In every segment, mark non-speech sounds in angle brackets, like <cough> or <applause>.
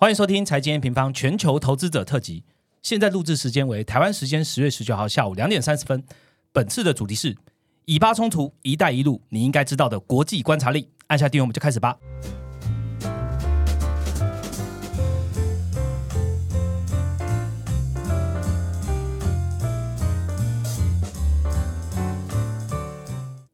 欢迎收听财经平方全球投资者特辑。现在录制时间为台湾时间十月十九号下午两点三十分。本次的主题是以巴冲突、一带一路，你应该知道的国际观察力。按下订阅，我们就开始吧。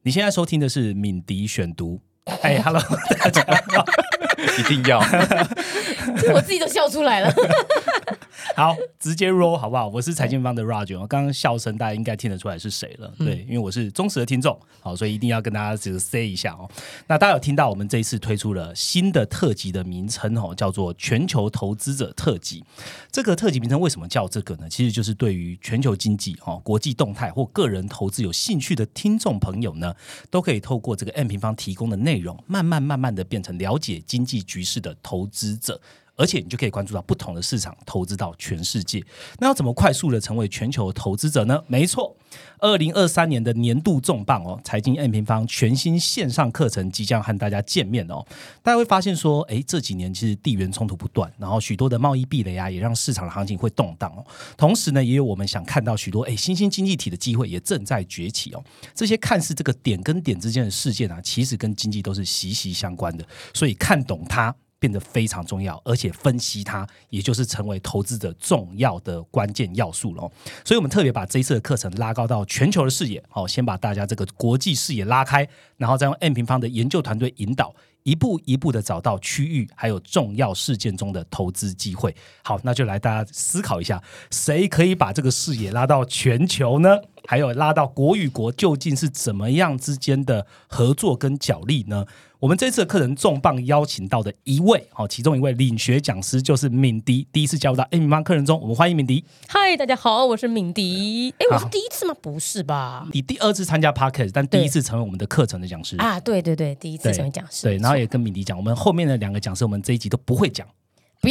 你现在收听的是敏迪选读。哎，Hello，大家好，<laughs> 一定要，<laughs> 我自己都笑出来了。<laughs> 好，直接 roll 好不好？我是财经方的 Roger，我刚刚笑声大家应该听得出来是谁了，对，因为我是忠实的听众，好，所以一定要跟大家这个 say 一下哦。那大家有听到我们这一次推出了新的特辑的名称哦，叫做全球投资者特辑。这个特辑名称为什么叫这个呢？其实就是对于全球经济、哦国际动态或个人投资有兴趣的听众朋友呢，都可以透过这个 M 平方提供的内容，慢慢慢慢的变成了解经济局势的投资者。而且你就可以关注到不同的市场，投资到全世界。那要怎么快速的成为全球投资者呢？没错，二零二三年的年度重磅哦，财经 N 平方全新线上课程即将和大家见面哦。大家会发现说，哎，这几年其实地缘冲突不断，然后许多的贸易壁垒啊，也让市场的行情会动荡哦。同时呢，也有我们想看到许多哎新兴经济体的机会也正在崛起哦。这些看似这个点跟点之间的事件啊，其实跟经济都是息息相关的。所以看懂它。变得非常重要，而且分析它，也就是成为投资者重要的关键要素了。所以，我们特别把这一次的课程拉高到全球的视野，好，先把大家这个国际视野拉开，然后再用 M 平方的研究团队引导，一步一步的找到区域还有重要事件中的投资机会。好，那就来大家思考一下，谁可以把这个视野拉到全球呢？还有拉到国与国究竟是怎么样之间的合作跟角力呢？我们这次的课程重磅邀请到的一位，好，其中一位领学讲师就是敏迪，第一次加入到 A 米班课程中，我们欢迎敏迪。嗨，大家好，我是敏迪。哎，我是第一次吗？不是吧？你第二次参加 Podcast，但第一次成为我们的课程的讲师啊？对对对，第一次成为讲师。对，然后也跟敏迪讲，我们后面的两个讲师，我们这一集都不会讲。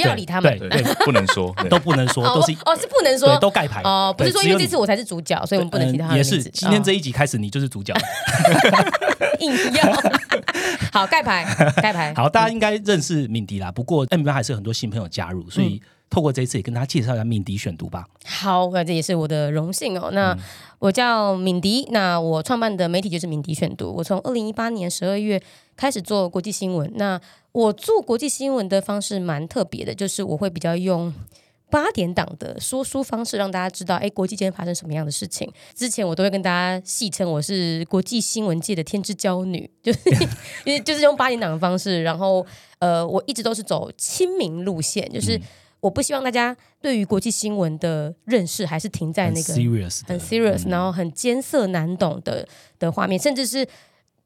不要理他们，对，不能说，<laughs> 都不能说，都是哦，是不能说，都盖牌哦，不是说因为这次我才是主角，所以我们不能提他也是，今天这一集开始，你就是主角，<laughs> 硬要。好盖牌，盖牌。好，大家应该认识敏迪啦，不过 M 班还是很多新朋友加入，所以。透过这一次，也跟大家介绍一下敏迪选读吧。好，那这也是我的荣幸哦。那我叫敏迪，那我创办的媒体就是敏迪选读。我从二零一八年十二月开始做国际新闻。那我做国际新闻的方式蛮特别的，就是我会比较用八点档的说书方式，让大家知道，哎，国际间发生什么样的事情。之前我都会跟大家戏称我是国际新闻界的天之娇女，<laughs> 就是因为 <laughs> 就是用八点档的方式。然后，呃，我一直都是走亲民路线，就是。我不希望大家对于国际新闻的认识还是停在那个很 serious，然后很艰涩难懂的的画面，甚至是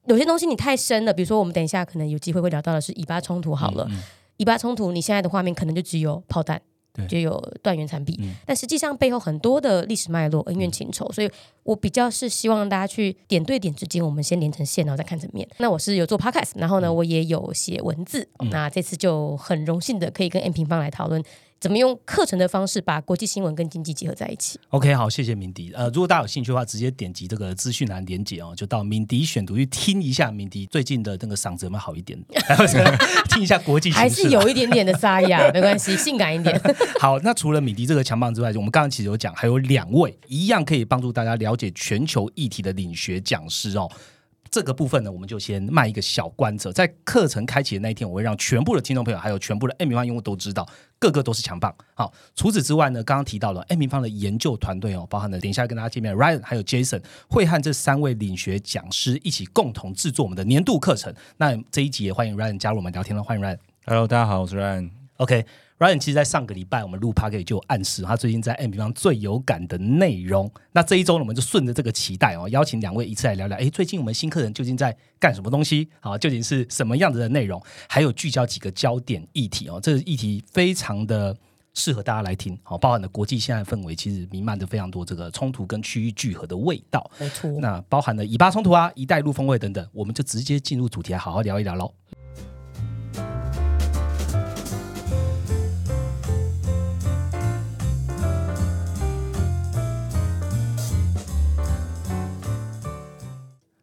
有些东西你太深了。比如说，我们等一下可能有机会会聊到的是以巴冲突。好了，以巴冲突，你现在的画面可能就只有炮弹。就有断垣残壁，但实际上背后很多的历史脉络、恩怨情仇，所以我比较是希望大家去点对点之间，我们先连成线，然后再看层面。那我是有做 podcast，然后呢，我也有写文字，那这次就很荣幸的可以跟 M 平方来讨论。怎么用课程的方式把国际新闻跟经济结合在一起？OK，好，谢谢敏迪。呃，如果大家有兴趣的话，直接点击这个资讯栏连接哦，就到敏迪选读去听一下敏迪最近的那个嗓子有没有好一点？<laughs> 听一下国际还是有一点点的沙哑，没关系，性感一点。<laughs> 好，那除了敏迪这个强棒之外，我们刚刚其实有讲，还有两位一样可以帮助大家了解全球议题的领学讲师哦。这个部分呢，我们就先卖一个小关子，在课程开启的那一天，我会让全部的听众朋友，还有全部的 M 平方用户都知道，个个都是强棒。好，除此之外呢，刚刚提到了 M 平方的研究团队哦，包含了等一下跟大家见面，Ryan 还有 Jason 会和这三位领学讲师一起共同制作我们的年度课程。那这一集也欢迎 Ryan 加入我们聊天了，欢迎 Ryan。Hello，大家好，我是 Ryan。OK。Ryan 其实，在上个礼拜我们录 p a r k 就有暗示，他最近在 M 平方最有感的内容。那这一周呢，我们就顺着这个期待哦，邀请两位一次来聊聊。哎，最近我们新客人究竟在干什么东西？好，究竟是什么样子的内容？还有聚焦几个焦点议题哦，这个议题非常的适合大家来听。好，包含了国际现在氛围其实弥漫着非常多这个冲突跟区域聚合的味道。没错。那包含了以巴冲突啊、一带一路峰会等等，我们就直接进入主题来好好聊一聊喽。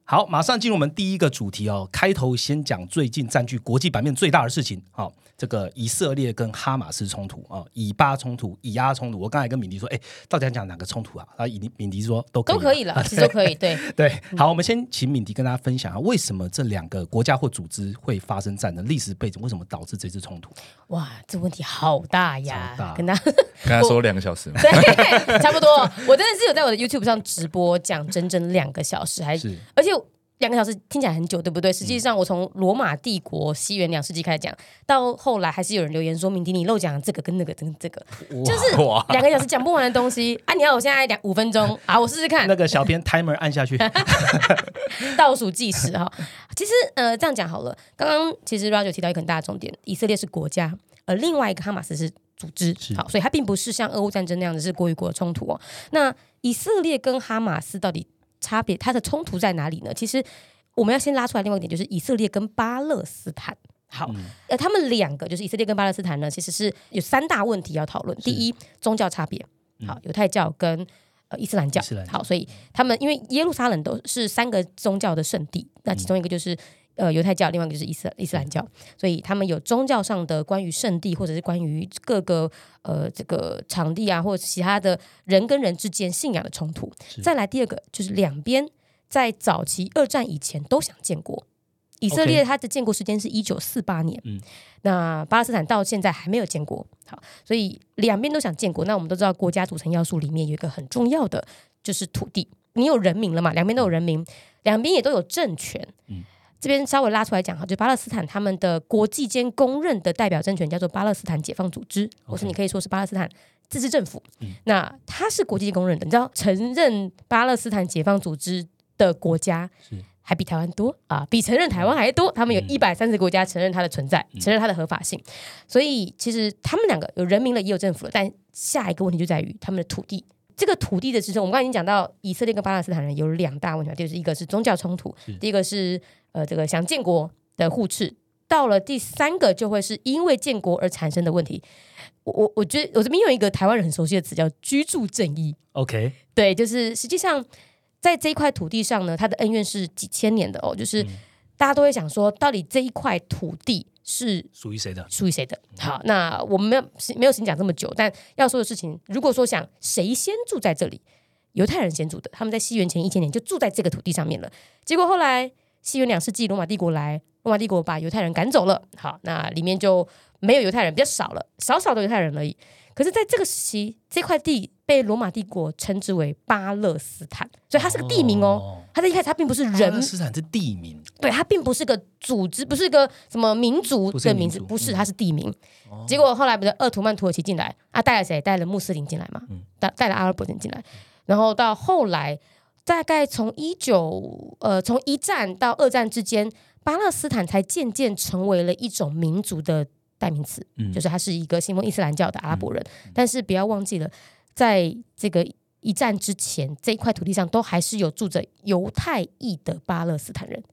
好，马上进入我们第一个主题哦。开头先讲最近占据国际版面最大的事情。好，这个以色列跟哈马斯冲突啊，以巴冲突、以阿冲突。我刚才跟敏迪说，哎，到底要讲哪个冲突啊？然后敏敏迪说都都可以了，<laughs> 其实都可以。对 <laughs> 对，好，我们先请敏迪跟大家分享啊，为什么这两个国家或组织会发生战争？历史背景为什么导致这次冲突？哇，这问题好大呀！跟他跟他说 <laughs> 两个小时，对，差不多。我真的是有在我的 YouTube 上直播讲整整两个小时，还是而且。两个小时听起来很久，对不对？实际上，我从罗马帝国西元两世纪开始讲，到后来还是有人留言说明迪你漏讲这个跟那个跟这个，就是两个小时讲不完的东西啊！你要我现在两五分钟啊，我试试看。<laughs> 那个小编 timer 按下去，<laughs> 倒数计时哈。其实呃，这样讲好了。刚刚其实 Roger 提到一个很大的重点，以色列是国家，而另外一个哈马斯是组织，好，所以它并不是像俄乌战争那样子是国与国的冲突哦。那以色列跟哈马斯到底？差别，它的冲突在哪里呢？其实我们要先拉出来另外一点，就是以色列跟巴勒斯坦。好，呃，他们两个就是以色列跟巴勒斯坦呢，其实是有三大问题要讨论。第一，宗教差别。好，犹太教跟呃伊斯兰教。好，所以他们因为耶路撒冷都是三个宗教的圣地，那其中一个就是呃犹太教，另外一个就是伊斯伊斯兰教，所以他们有宗教上的关于圣地，或者是关于各个呃这个场地啊，或者其他的人跟人之间信仰的冲突。再来第二个就是两边在早期二战以前都想建国。以色列它的建国时间是一九四八年，嗯，那巴勒斯坦到现在还没有建国。好，所以两边都想建国。那我们都知道，国家组成要素里面有一个很重要的就是土地。你有人民了嘛？两边都有人民，两边也都有政权。嗯。这边稍微拉出来讲哈，就巴勒斯坦他们的国际间公认的代表政权叫做巴勒斯坦解放组织，或是你可以说是巴勒斯坦自治政府。那它是国际公认的，你知道承认巴勒斯坦解放组织的国家还比台湾多啊，比承认台湾还多。他们有一百三十国家承认它的存在，承认它的合法性。所以其实他们两个有人民了，也有政府了。但下一个问题就在于他们的土地。这个土地的支撑，我们刚才已经讲到，以色列跟巴勒斯坦人有两大问题，就是一个是宗教冲突，第一个是呃这个想建国的互斥，到了第三个就会是因为建国而产生的问题。我我我觉得我这边用一个台湾人很熟悉的词叫居住正义。OK，对，就是实际上在这一块土地上呢，它的恩怨是几千年的哦，就是大家都会想说，到底这一块土地。是属于谁的？属于谁的？好，那我们没有没有时间讲这么久，但要说的事情，如果说想谁先住在这里，犹太人先住的，他们在西元前一千年就住在这个土地上面了。结果后来西元两世纪，罗马帝国来，罗马帝国把犹太人赶走了。好，那里面就没有犹太人，比较少了，少少的犹太人而已。可是，在这个时期，这块地被罗马帝国称之为巴勒斯坦，所以它是个地名哦。它在一开始，它并不是人，巴勒斯坦是地名，对，它并不是个组织，不是个什么民族的名字，不是，它是地名。结果后来不是鄂图曼土耳其进来啊，带了谁？带了穆斯林进来嘛，带带了阿拉伯人进来。然后到后来，大概从一九呃，从一战到二战之间，巴勒斯坦才渐渐成为了一种民族的。代名词，嗯就是他是一个信奉伊斯兰教的阿拉伯人，但是不要忘记了，在这个一战之前，这一块土地上都还是有住着犹太裔的巴勒斯坦人。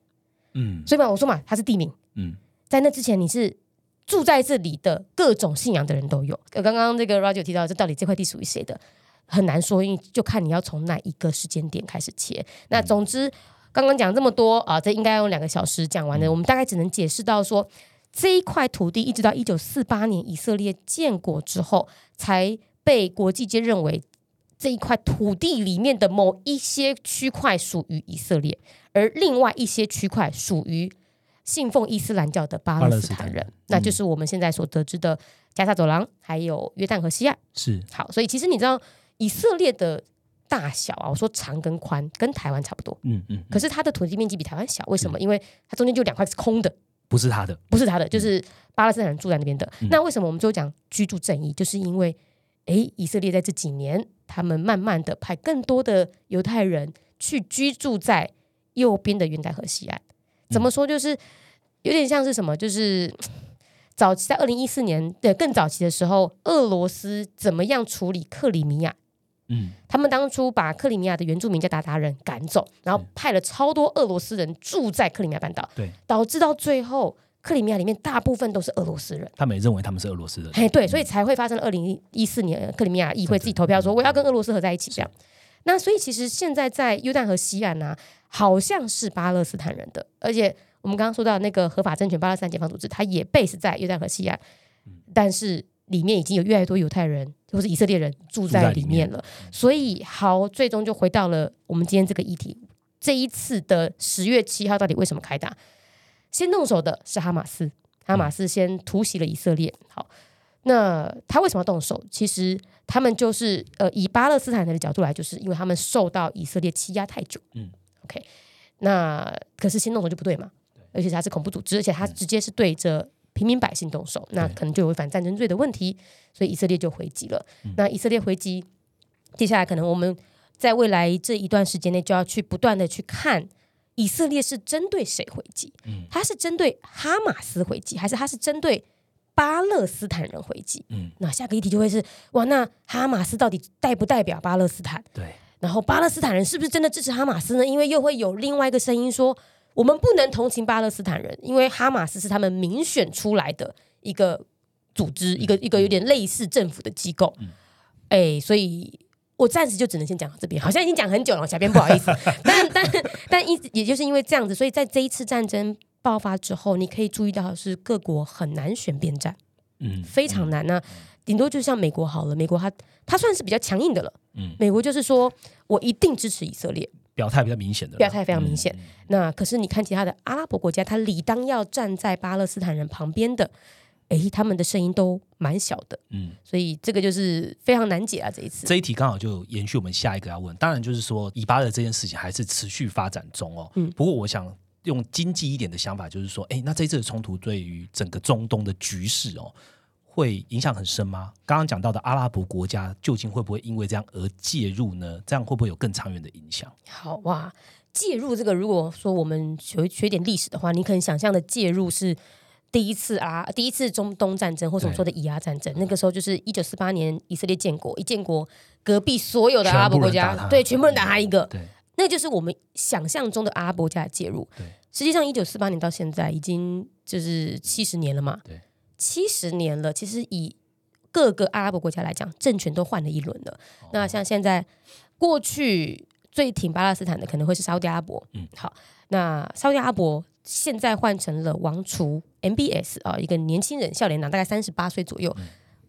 嗯，所以嘛，我说嘛，他是地名。嗯，在那之前，你是住在这里的各种信仰的人都有。刚刚这个 Roger 提到，这到底这块地属于谁的，很难说，因为就看你要从哪一个时间点开始切。那总之，刚刚讲这么多啊，这应该用两个小时讲完的，我们大概只能解释到说。这一块土地一直到一九四八年以色列建国之后，才被国际间认为这一块土地里面的某一些区块属于以色列，而另外一些区块属于信奉伊斯兰教的巴勒斯坦人，那就是我们现在所得知的加沙走廊，还有约旦河西岸。是好，所以其实你知道以色列的大小啊，我说长跟宽跟台湾差不多，嗯嗯，可是它的土地面积比台湾小，为什么？因为它中间就两块是空的。不是它的，不是它的，就是巴勒斯坦人住在那边的。那为什么我们就讲居住正义？就是因为，哎，以色列在这几年，他们慢慢的派更多的犹太人去居住在右边的约旦河西岸。怎么说？就是有点像是什么？就是早期在二零一四年的更早期的时候，俄罗斯怎么样处理克里米亚？嗯，他们当初把克里米亚的原住民叫鞑靼人赶走，然后派了超多俄罗斯人住在克里米亚半岛，对，导致到最后克里米亚里面大部分都是俄罗斯人。他们也认为他们是俄罗斯人，哎，对，所以才会发生二零一四年克里米亚议会自己投票说我要跟俄罗斯合在一起这样。那所以其实现在在约旦河西岸呢，好像是巴勒斯坦人的，而且我们刚刚说到那个合法政权巴勒斯坦解放组织，它也 base 在约旦河西岸，但是里面已经有越来越多犹太人或是以色列人住在里面了。所以，好，最终就回到了我们今天这个议题。这一次的十月七号到底为什么开打？先动手的是哈马斯，哈马斯先突袭了以色列。好，那他为什么要动手？其实他们就是呃，以巴勒斯坦人的角度来，就是因为他们受到以色列欺压太久。嗯，OK，那可是先动手就不对嘛，而且他是恐怖组织，而且他直接是对着平民百姓动手，那可能就有违反战争罪的问题，所以以色列就回击了。那以色列回击，接下来可能我们。在未来这一段时间内，就要去不断的去看以色列是针对谁回击？嗯，他是针对哈马斯回击，还是他是针对巴勒斯坦人回击？嗯，那下个议题就会是哇，那哈马斯到底代不代表巴勒斯坦？对，然后巴勒斯坦人是不是真的支持哈马斯呢？因为又会有另外一个声音说，我们不能同情巴勒斯坦人，因为哈马斯是他们民选出来的一个组织，一个一个有点类似政府的机构。嗯，哎，所以。我暂时就只能先讲到这边，好像已经讲很久了，小编不好意思。<laughs> 但但但一也就是因为这样子，所以在这一次战争爆发之后，你可以注意到是各国很难选边站，嗯，非常难呢。顶多就像美国好了，美国它它算是比较强硬的了，嗯，美国就是说我一定支持以色列，表态比较明显的，表态非常明显。那可是你看其他的阿拉伯国家，他理当要站在巴勒斯坦人旁边的。哎，他们的声音都蛮小的，嗯，所以这个就是非常难解啊。这一次这一题刚好就延续我们下一个要问，当然就是说以巴的这件事情还是持续发展中哦。嗯，不过我想用经济一点的想法，就是说，哎，那这一次的冲突对于整个中东的局势哦，会影响很深吗？刚刚讲到的阿拉伯国家究竟会不会因为这样而介入呢？这样会不会有更长远的影响？好哇，介入这个，如果说我们学学点历史的话，你可能想象的介入是。第一次啊，第一次中东战争，或者我们说的以阿战争，那个时候就是一九四八年以色列建国，一建国，隔壁所有的阿拉伯国家，对，全部人打他一个，对，那就是我们想象中的阿拉伯家介入。对，实际上一九四八年到现在已经就是七十年了嘛，对，七十年了，其实以各个阿拉伯国家来讲，政权都换了一轮了。那像现在过去最挺巴勒斯坦的，可能会是沙特阿拉伯，嗯，好，那沙特阿拉伯。现在换成了王储 MBS 啊，一个年轻人，笑脸男，大概三十八岁左右。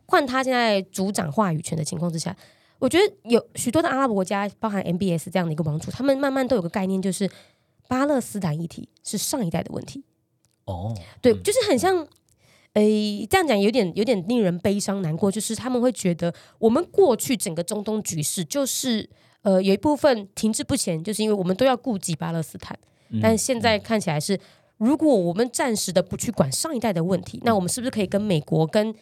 换他现在主掌话语权的情况之下，我觉得有许多的阿拉伯国家，包含 MBS 这样的一个王储，他们慢慢都有个概念，就是巴勒斯坦议题是上一代的问题。哦，对，就是很像，诶，这样讲有点有点令人悲伤难过，就是他们会觉得我们过去整个中东局势就是呃有一部分停滞不前，就是因为我们都要顾及巴勒斯坦。但现在看起来是，如果我们暂时的不去管上一代的问题，那我们是不是可以跟美国、跟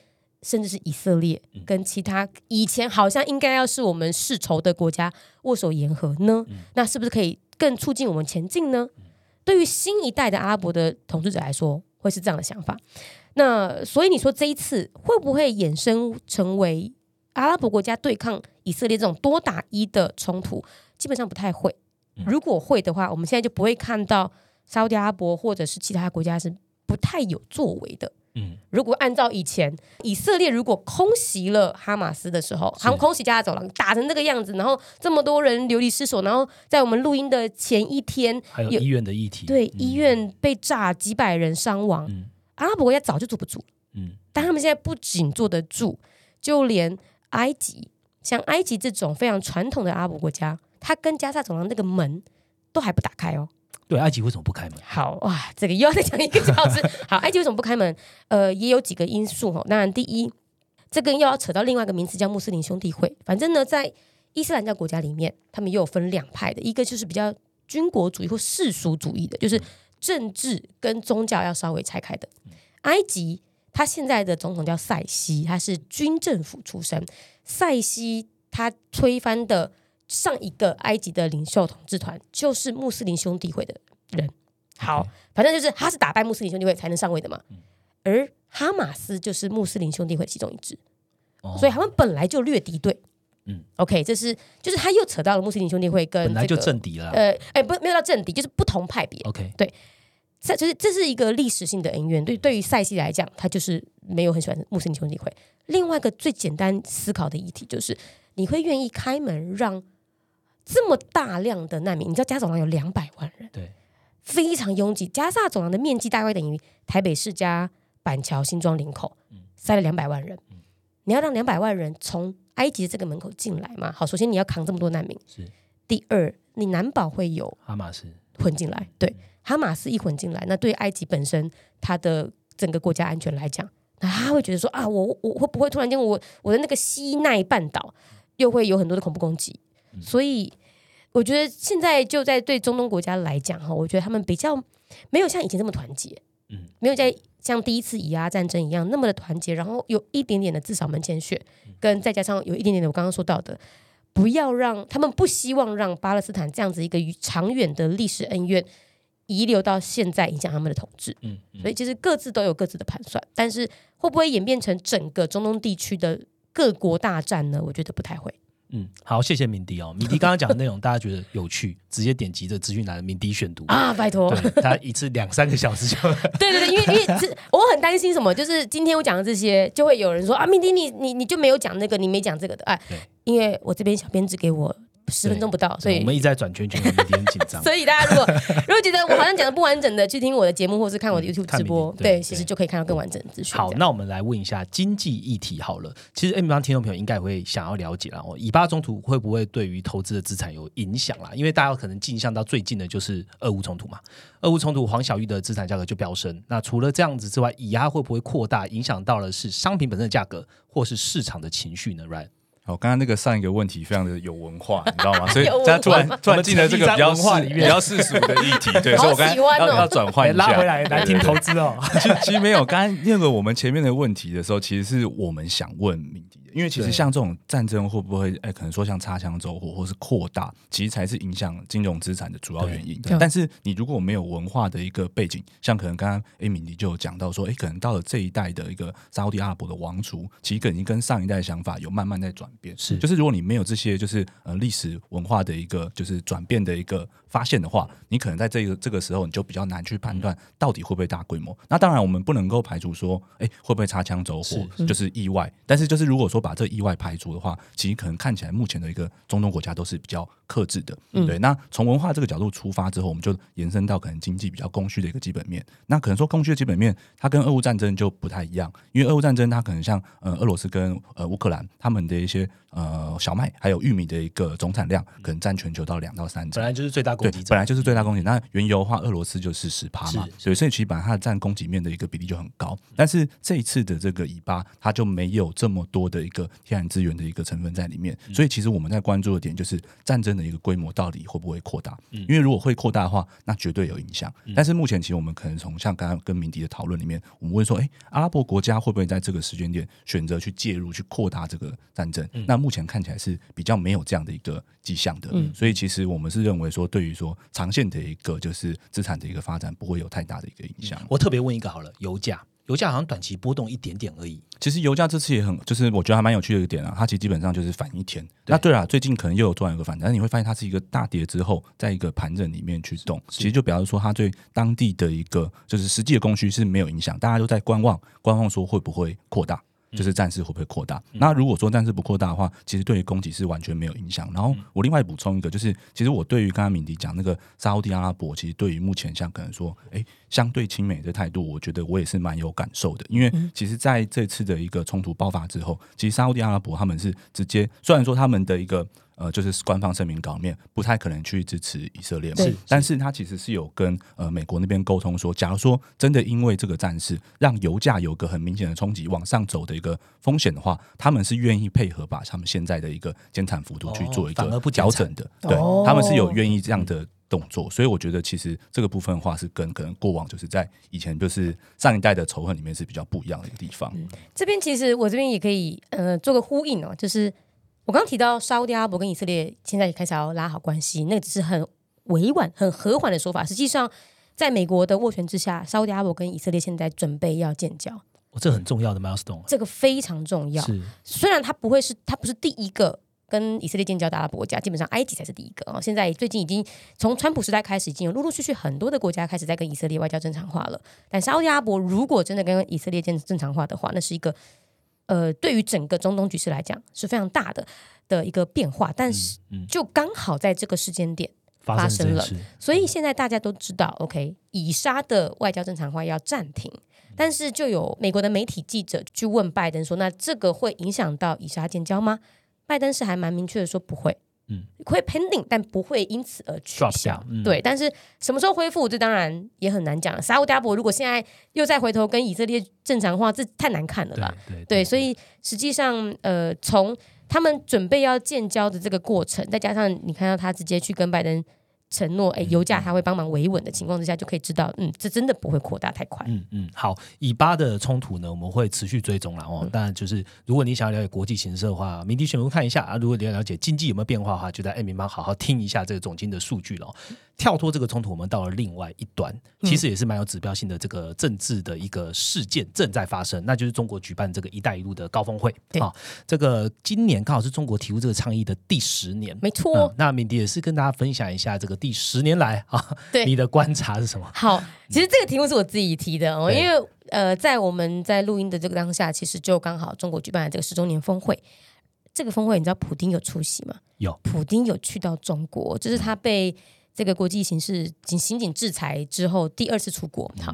甚至是以色列、跟其他以前好像应该要是我们世仇的国家握手言和呢？那是不是可以更促进我们前进呢？对于新一代的阿拉伯的统治者来说，会是这样的想法。那所以你说这一次会不会衍生成为阿拉伯国家对抗以色列这种多打一的冲突？基本上不太会。如果会的话，我们现在就不会看到沙特阿拉伯或者是其他国家是不太有作为的。嗯，如果按照以前以色列如果空袭了哈马斯的时候，航空袭加沙走廊打成这个样子，然后这么多人流离失所，然后在我们录音的前一天，还有医院的议题，对，医院被炸，几百人伤亡，阿拉伯国家早就坐不住。嗯，但他们现在不仅坐得住，就连埃及，像埃及这种非常传统的阿拉伯国家。他跟加沙走廊那个门都还不打开哦。对，埃及为什么不开门？好哇，这个又要再讲一个小时。<laughs> 好，埃及为什么不开门？呃，也有几个因素哈。当然，第一，这个又要扯到另外一个名词，叫穆斯林兄弟会。反正呢，在伊斯兰教国家里面，他们又有分两派的，一个就是比较军国主义或世俗主义的，就是政治跟宗教要稍微拆开的。埃及他现在的总统叫塞西，他是军政府出身。塞西他推翻的。上一个埃及的领袖统治团就是穆斯林兄弟会的人，好，反正就是他是打败穆斯林兄弟会才能上位的嘛。而哈马斯就是穆斯林兄弟会其中一支，所以他们本来就略敌对。嗯，OK，这是就是他又扯到了穆斯林兄弟会跟本来就政敌了。呃，哎，不，没有到政敌，就是不同派别。OK，对，这就是这是一个历史性的恩怨。对，对于塞西来讲，他就是没有很喜欢穆斯林兄弟会。另外一个最简单思考的议题就是，你会愿意开门让？这么大量的难民，你知道加走廊有两百万人，对，非常拥挤。加萨走廊的面积大概等于台北市加板桥、新庄、林口，塞了两百万人。你要让两百万人从埃及的这个门口进来嘛？好，首先你要扛这么多难民，是第二，你难保会有哈马斯，混进来。对，哈马斯一混进来，那对埃及本身它的整个国家安全来讲，那他会觉得说啊，我我会不会突然间我我的那个西奈半岛又会有很多的恐怖攻击？所以我觉得现在就在对中东国家来讲哈，我觉得他们比较没有像以前这么团结，嗯嗯，没有在像第一次以阿战争一样那么的团结，然后有一点点的自扫门前雪，跟再加上有一点点的我刚刚说到的。不要让他们不希望让巴勒斯坦这样子一个长远的历史恩怨遗留到现在，影响他们的统治。嗯，嗯所以其实各自都有各自的盘算，但是会不会演变成整个中东地区的各国大战呢？我觉得不太会。嗯，好，谢谢敏迪哦。敏迪刚刚讲的内容，大家觉得有趣，直接点击这资讯栏的敏迪选读。啊，拜托，对，他一次两三个小时就对对对，因为因为这我很担心什么，就是今天我讲的这些，就会有人说啊，敏迪你你你就没有讲那个，你没讲这个的，哎对，因为我这边小编只给我十分钟不到，所以我们一直在转圈圈，敏迪很紧张。<laughs> 所以大家如果如果觉得我好像讲的不完整的，去听我的节目或是看我的 YouTube 直播，明对对，其实就可以看到更完整的资讯。好，那我们来问一下经济议题好了。其实 M 方听众朋友应该也会想要了解啦，哦，以巴冲突会不会对于投资的资产有影响啦？因为大家可能镜像到最近的就是俄乌冲突嘛，俄乌冲突黄小玉的资产价格就飙升。那除了这样子之外，以压会不会扩大，影响到了是商品本身的价格，或是市场的情绪呢？Right？好，刚刚那个上一个问题非常的有文化，你知道吗？所以 <laughs> 大家突然突然进了这个比较比较世俗的议题，对，所以我刚才要要转换一下，拉回来来听投资哦。其实其实没有，刚刚那个我们前面的问题的时候，其实是我们想问敏迪的，因为其对实像这种战争会不会，哎，可能说像擦枪走火或是扩大，其实才是影响金融资产的主要原因对。但是你如果没有文化的一个背景，像可能刚刚艾米你就有讲到说，哎，可能到了这一代的一个沙特阿拉伯的王储，其实已经跟上一代的想法有慢慢在转变。是就是如果你没有这些就是呃历史文化的一个就是转变的一个发现的话，你可能在这个这个时候你就比较难去判断到底会不会大规模。那当然我们不能够排除说，哎，会不会擦枪走火，就是意外。但是就是如果说把这意外排除的话，其实可能看起来目前的一个中东国家都是比较克制的。对，那从文化这个角度出发之后，我们就延伸到可能经济比较供需的一个基本面。那可能说供需的基本面，它跟俄乌战争就不太一样，因为俄乌战争它可能像呃俄罗斯跟呃乌克兰他们的一些呃小麦还有玉米的一个总产量，可能占全球到两到三成。本来就是最大供给，本来就是最大供给。那原油的话，俄罗斯就是十趴嘛所以，所以其实本来它的占供给面的一个比例就很高。但是这一次的这个以巴，它就没有这么多的一个天然资源的一个成分在里面。所以其实我们在关注的点就是战争的一个规模到底会不会扩大？因为如果会扩大的话，那绝对有影响。但是目前其实我们可能从像刚刚跟明迪的讨论里面，我们问说，哎，阿拉伯国家会不会在这个时间点选择去介入、去扩大这个战争？那目前看起来是比较没有这样的一个迹象的。所以其实我们是认为说，对于说长线的一个就是资产的一个发展，不会有太大的一个影响。我特别问一个好了，油价，油价好像短期波动一点点而已。其实油价这次也很，就是我觉得还蛮有趣的一个点啊，它其实基本上就是反一天。那对啊，最近可能又有突然有个反弹，但你会发现它是一个大跌之后，在一个盘整里面去动，其实就表示说它对当地的一个就是实际的供需是没有影响，大家都在观望，观望说会不会扩大。就是战事会不会扩大？那如果说战事不扩大的话，其实对于供给是完全没有影响。然后我另外补充一个，就是其实我对于刚刚敏迪讲那个沙特阿拉伯，其实对于目前像可能说，哎，相对亲美的态度，我觉得我也是蛮有感受的。因为其实在这次的一个冲突爆发之后，其实沙特阿拉伯他们是直接，虽然说他们的一个。呃，就是官方声明稿里面不太可能去支持以色列嘛是，但是他其实是有跟呃美国那边沟通说，假如说真的因为这个战事让油价有个很明显的冲击往上走的一个风险的话，他们是愿意配合把他们现在的一个减产幅度去做一个调整的，对哦他们是有愿意这样的。动作，所以我觉得其实这个部分的话是跟可能过往就是在以前就是上一代的仇恨里面是比较不一样的一个地方。这边其实我这边也可以呃做个呼应哦，就是我刚刚提到沙特阿拉伯跟以色列现在也开始要拉好关系，那个只是很委婉、很和缓的说法。实际上，在美国的斡旋之下，沙特阿拉伯跟以色列现在准备要建交，哦，这很重要的 milestone 啊。这个非常重要。是虽然它不会是，它不是第一个跟以色列建交的阿拉伯国家，基本上埃及才是第一个哦。现在最近已经从川普时代开始，已经有陆陆续续很多的国家开始在跟以色列外交正常化了。但沙特阿拉伯如果真的跟以色列建正常化的话，那是一个呃，对于整个中东局势来讲是非常大的的一个变化。但是嗯就刚好在这个时间点，发生了所以现在大家都知道，OK，以沙的外交正常化要暂停。但是就有美国的媒体记者去问拜登说：“那这个会影响到以沙建交吗？”拜登是还蛮明确的说不会，会 pending，但不会因此而取消。嗯对，但是什么时候恢复，这当然也很难讲。沙乌地阿拉伯如果现在又再回头跟以色列正常化，这太难看了对啦。对对，所以实际上，呃，从他们准备要建交的这个过程，再加上你看到他直接去跟拜登承诺，哎，油价它会帮忙维稳的情况之下，就可以知道，嗯，这真的不会扩大太快。嗯嗯，好，以巴的冲突呢，我们会持续追踪了嗯哦。当然，就是如果你想要了解国际形势的话，明迪选读看一下啊。如果你要了解经济有没有变化的话，就在 A 民邦好好听一下这个总经的数据了哦。跳脱这个冲突，我们到了另外一端，嗯其实也是蛮有指标性的这个政治的一个事件正在发生，那就是中国举办这个“一带一路”的高峰会对啊。这个今年刚好是中国提出这个倡议的第十年，没错，嗯，那敏迪也是跟大家分享一下这个第十年来啊，对你的观察是什么？好，其实这个题目是我自己提的哦，因为呃，在我们在录音的这个当下，其实就刚好中国举办了这个十周年峰会。这个峰会你知道普丁有出席吗？有，普丁有去到中国，就是他被这个国际刑事警刑警制裁之后第二次出国。好，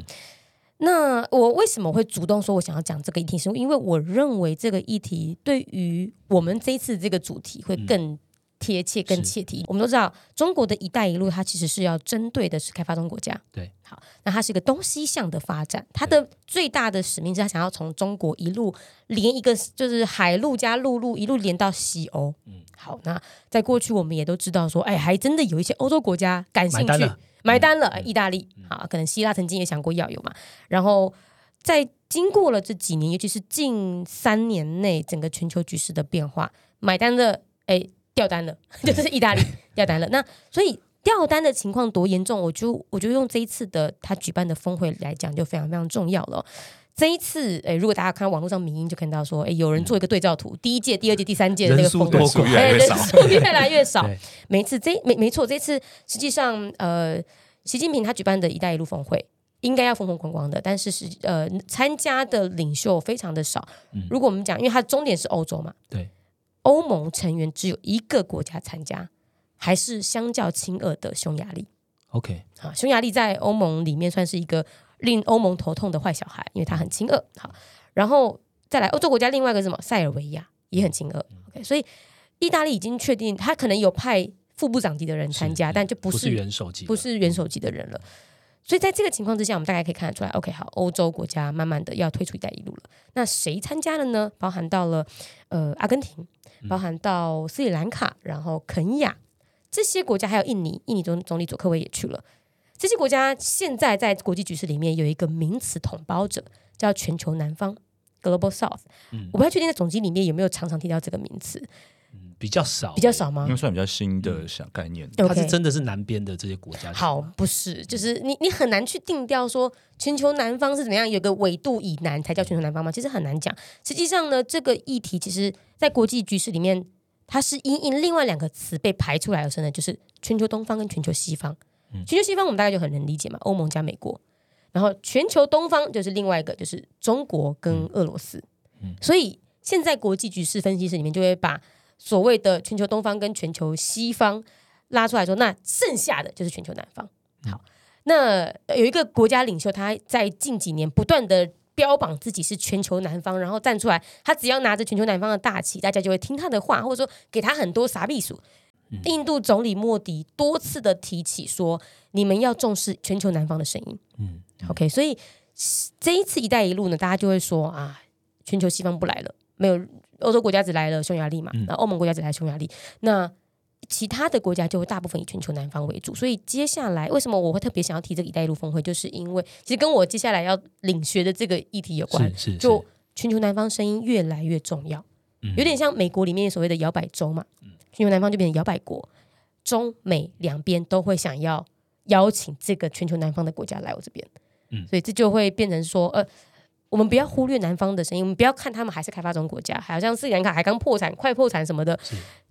那我为什么会主动说我想要讲这个议题？是因为我认为这个议题对于我们这一次这个主题会更贴切、更切题。我们都知道，中国的一带一路，它其实是要针对的是开发中国家。对，好，那它是一个东西向的发展，它的最大的使命是它想要从中国一路连一个就是海路加陆路一路连到西欧。嗯，好，那在过去我们也都知道说，哎，还真的有一些欧洲国家感兴趣买单了，意大利啊，可能希腊曾经也想过要有嘛，然后在经过了这几年，尤其是近三年内整个全球局势的变化，买单的哎掉单了，<laughs> 就是意大利 <laughs> 掉单了。那所以掉单的情况多严重，我就我就用这一次的他举办的峰会来讲，就非常非常重要了哦。这一次，哎，如果大家看到网络上民音，就看到说，哎，有人做一个对照图，第一届、第二届、第三届的那个峰会哎 <laughs> 人数越来越少对。每次这没没错，这次实际上，呃，习近平他举办的一带一路峰会。应该要风风光光的，但是是呃，参加的领袖非常的少。如果我们讲，因为它终点是欧洲嘛，对，欧盟成员只有一个国家参加，还是相较亲俄的匈牙利 OK，啊。匈牙利在欧盟里面算是一个令欧盟头痛的坏小孩，因为它很亲俄。好，然后再来欧洲国家另外一个是什么？塞尔维亚也很亲俄。OK，所以意大利已经确定，他可能有派副部长级的人参加，但就不是不是元首级，不是元首级的人了。所以在这个情况之下，我们大概可以看得出来，OK，好，欧洲国家慢慢的要退出“一带一路”了。那谁参加了呢？包含到了呃阿根廷，包含到斯里兰卡，然后肯亚这些国家，还有印尼，印尼总总理佐科维也去了。这些国家现在在国际局势里面有一个名词统包者，叫全球南方 （Global South）。嗯我不太确定在总经里面有没有常常提到这个名词，比较少，比较少吗因为？算比较新的小概念。它是真的是南边的这些国家。好，不是，就是你你很难去定调说全球南方是怎么样，有个纬度以南才叫全球南方吗？其实很难讲。实际上呢，这个议题其实在国际局势里面，它是因应另外两个词被排出来而生的，就是全球东方跟全球西方。全球西方我们大概就很能理解嘛，欧盟加美国，然后全球东方就是另外一个，就是中国跟俄罗斯。所以现在国际局势分析师里面就会把所谓的全球东方跟全球西方拉出来说，那剩下的就是全球南方。好，那呃有一个国家领袖，他在近几年不断的标榜自己是全球南方，然后站出来，他只要拿着全球南方的大旗，大家就会听他的话，或者说给他很多傻避暑。印度总理莫迪多次的提起说，你们要重视全球南方的声音。嗯，OK，所以这一次“一带一路”呢，大家就会说啊，全球西方不来了，没有欧洲国家只来了匈牙利嘛，那欧盟国家只来匈牙利，那其他的国家就会大部分以全球南方为主。所以接下来为什么我会特别想要提这个“一带一路”峰会，就是因为其实跟我接下来要领学的这个议题有关，是是就全球南方声音越来越重要，有点像美国里面所谓的摇摆州嘛，全球南方就变成摇摆国，中美两边都会想要邀请这个全球南方的国家来我这边，嗯。所以这就会变成说，呃，我们不要忽略南方的声音，我们不要看他们还是开发中国家，好像斯里兰卡还刚破产、快破产什么的，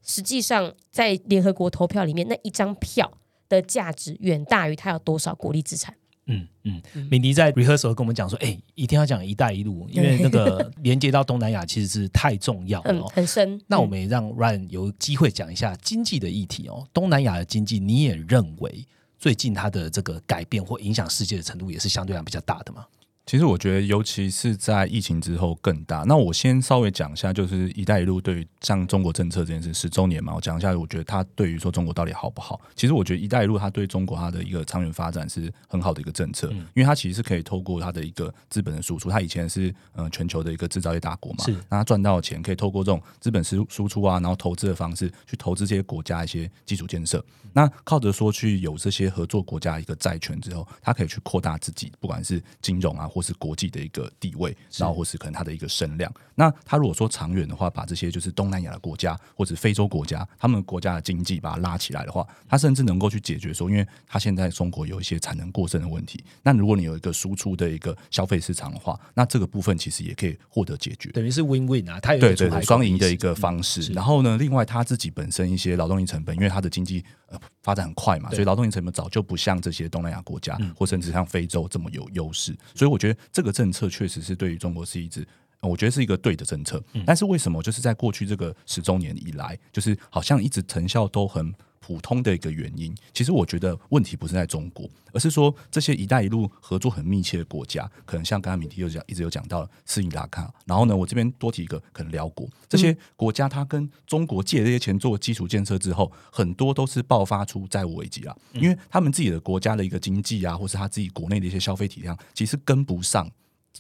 实际上在联合国投票里面那一张票的价值远大于它有多少国力资产。嗯嗯，敏迪在 rehearsal 跟我们讲说，哎，一定要讲“一带一路”，因为那个 <laughs> 连接到东南亚其实是太重要了很深。那我们也让 Ryan 有机会讲一下经济的议题哦。东南亚的经济，你也认为最近它的这个改变或影响世界的程度也是相对来比较大的吗？其实我觉得，尤其是在疫情之后更大。那我先稍微讲一下，就是“一带一路”对于像中国政策这件事十周年嘛，我讲一下，我觉得它对于说中国到底好不好？其实我觉得“一带一路”它对中国它的一个长远发展是很好的一个政策，因为它其实是可以透过它的一个资本的输出，它以前是呃全球的一个制造业大国嘛，是那它赚到的钱可以透过这种资本输输出啊，然后投资的方式去投资这些国家一些基础建设。那靠着说去有这些合作国家一个债权之后，它可以去扩大自己不管是金融啊，或是国际的一个地位，然后或是可能它的一个声量。那它如果说长远的话，把这些就是东南亚的国家或者非洲国家，他们国家的经济把它拉起来的话，它甚至能够去解决说，因为它现在中国有一些产能过剩的问题。那如果你有一个输出的一个消费市场的话，那这个部分其实也可以获得解决。等于是 win win 啊，它有一对对双赢的一个方式。然后呢，另外他自己本身一些劳动力成本，因为它的经济呃发展很快嘛，所以劳动力成本早就不像这些东南亚国家、或甚至像非洲这么有优势。所以我觉得这个政策确实是对于中国是一直。呃我觉得是一个对的政策，但是为什么就是在过去这个十周年以来，就是好像一直成效都很普通的一个原因，其实我觉得问题不是在中国，而是说这些“一带一路”合作很密切的国家，可能像刚刚米迪有讲，一直有讲到斯里兰卡，然后呢，我这边多提一个，可能辽国。这些国家，它跟中国借这些钱做基础建设之后，很多都是爆发出债务危机啊，因为他们自己的国家的一个经济啊，或是他自己国内的一些消费体量，其实跟不上。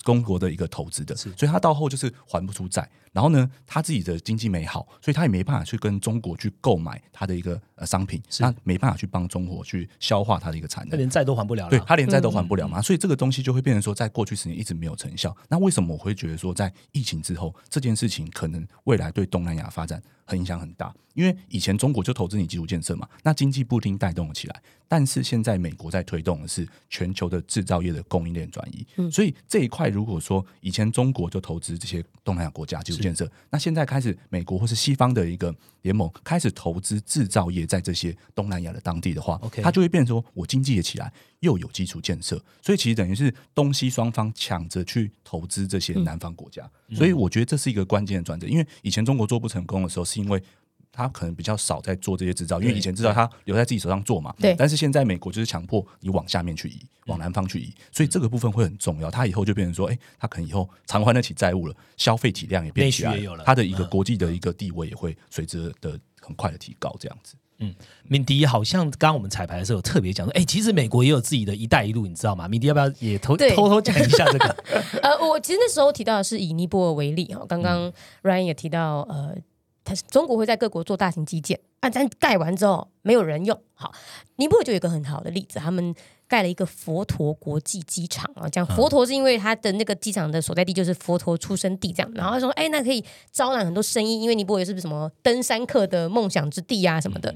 中国的一个投资的，所以他到后就是还不出债，然后呢，他自己的经济没好，所以他也没办法去跟中国去购买他的一个呃商品，他没办法去帮中国去消化他的一个产能。他连债都还不了了。对他连债都还不了嘛，所以这个东西就会变成说，在过去十年一直没有成效。那为什么我会觉得说，在疫情之后，这件事情可能未来对东南亚发展很影响很大？因为以前中国就投资你基础建设嘛，那经济不一定带动了起来，但是现在美国在推动的是全球的制造业的供应链转移，所以这一块如果说以前中国就投资这些东南亚国家基础建设，那现在开始美国或是西方的一个联盟开始投资制造业在这些东南亚的当地的话 OK 它就会变成说我经济也起来，又有基础建设，所以其实等于是东西双方抢着去投资这些南方国家，所以我觉得这是一个关键的转折。因为以前中国做不成功的时候，是因为他可能比较少在做这些制造，因为以前制造他留在自己手上做嘛。对但是现在美国就是强迫你往下面去移，往南方去移，所以这个部分会很重要。他以后就变成说，哎，他可能以后偿还得起债务了，消费体量也变起来他的一个国际的一个地位也会随之的很快的提高，这样子。嗯敏迪好像刚刚我们彩排的时候有特别讲说，哎、其实美国也有自己的一带一路，你知道吗？敏迪要不要也偷偷偷讲一下这个？<laughs> 呃，我其实那时候提到的是以尼泊尔为例哈，刚刚 Ryan 也提到，呃，他是中国会在各国做大型基建啊，但盖完之后没有人用。好，尼泊尔就有一个很好的例子，他们盖了一个佛陀国际机场啊，讲佛陀是因为他的那个机场的所在地就是佛陀出生地这样，然后他说，哎，那可以招揽很多生意，因为尼泊尔是不是什么登山客的梦想之地啊什么的。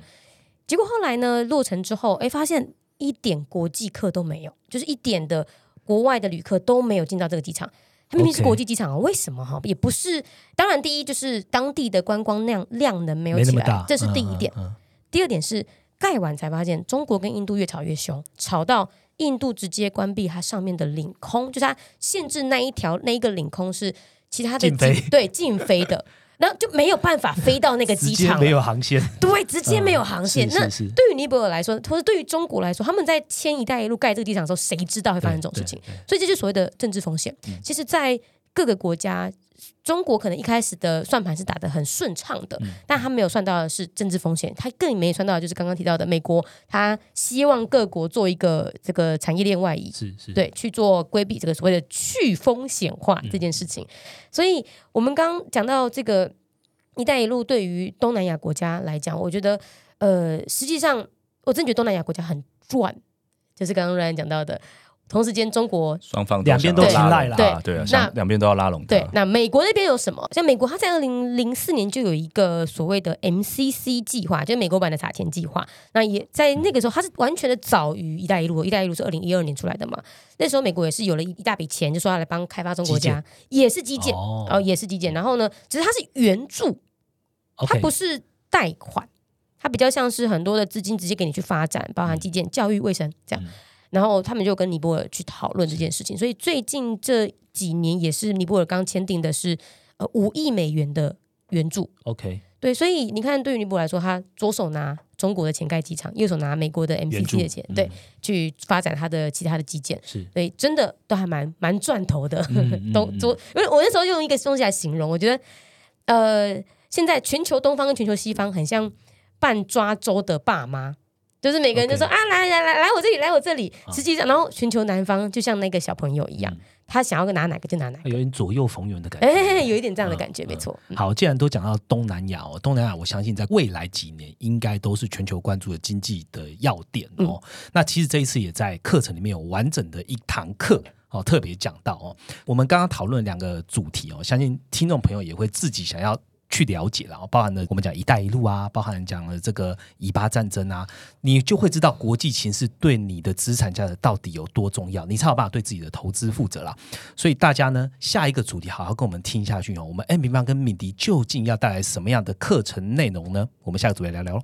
结果后来呢，落成之后，哎，发现一点国际客都没有，就是一点的国外的旅客都没有进到这个机场。它明明是国际机场啊，为什么哈？也不是，当然第一就是当地的观光量量能没有起来这是第一点。嗯。嗯嗯第二点是盖完才发现，中国跟印度越吵越凶，吵到印度直接关闭它上面的领空，就是它限制那一条那一个领空是其他的禁对禁飞的，然后就没有办法飞到那个机场没。有航线，对，直接没有航线。那对于尼泊尔来说，或者对于中国来说，他们在签“一带一路”盖这个机场的时候，谁知道会发生这种事情？所以这就是所谓的政治风险。其实，在各个国家，中国可能一开始的算盘是打得很顺畅的，但他没有算到的是政治风险，他更没有算到的就是刚刚提到的美国，他希望各国做一个这个产业链外移，是是，对，去做规避这个所谓的去风险化这件事情。所以，我们刚刚讲到这个“一带一路”对于东南亚国家来讲，我觉得，呃，实际上我真觉得东南亚国家很赚，就是刚刚 Ryan 讲到的。同时间，中国双方两边都拉青睐啦拢它对啊，那想两边都要拉拢它。对，那美国那边有什么？像美国，它在二零零四年就有一个所谓的 MCC 计划，就是美国版的撒钱计划。那也在那个时候，它是完全的早于“一带一路”，“一带一路”是二零一二年出来的嘛。那时候美国也是有了一一大笔钱，就说要来帮开发中国家，也是基建，哦然后也是基建。然后呢，只是它是援助，它不是贷款，它比较像是很多的资金直接给你去发展，包含基建、教育、卫生这样。然后他们就跟尼泊尔去讨论这件事情，所以最近这几年也是尼泊尔刚签订的是呃五亿美元的援助。OK，对，所以你看，对于尼泊尔来说，他左手拿中国的钱盖机场，右手拿美国的 MCC 的钱，对，去发展他的其他的基建，是对，真的都还蛮蛮赚头的。<laughs> 嗯都左，因为我那时候用一个东西来形容，我觉得，呃，现在全球东方跟全球西方很像半抓周的爸妈。就是每个人就说啊，来来来，来我这里，来我这里。实际上，然后全球南方就像那个小朋友一样，他想要拿哪个就拿哪个。有点左右逢源的感觉。哎，有一点这样的感觉，没错。嗯好，既然都讲到东南亚哦，东南亚我相信在未来几年应该都是全球关注的经济的要点哦。那其实这一次也在课程里面有完整的一堂课。哦，特别讲到哦，我们刚刚讨论两个主题哦，相信听众朋友也会自己想要去了解然后包含了我们讲“一带一路”啊，包含讲了这个以巴战争啊，你就会知道国际形势对你的资产价值到底有多重要，你才有办法对自己的投资负责啦。所以大家呢，下一个主题好好跟我们听下去哦。我们 N 平方跟敏迪究竟要带来什么样的课程内容呢？我们下个主题聊聊。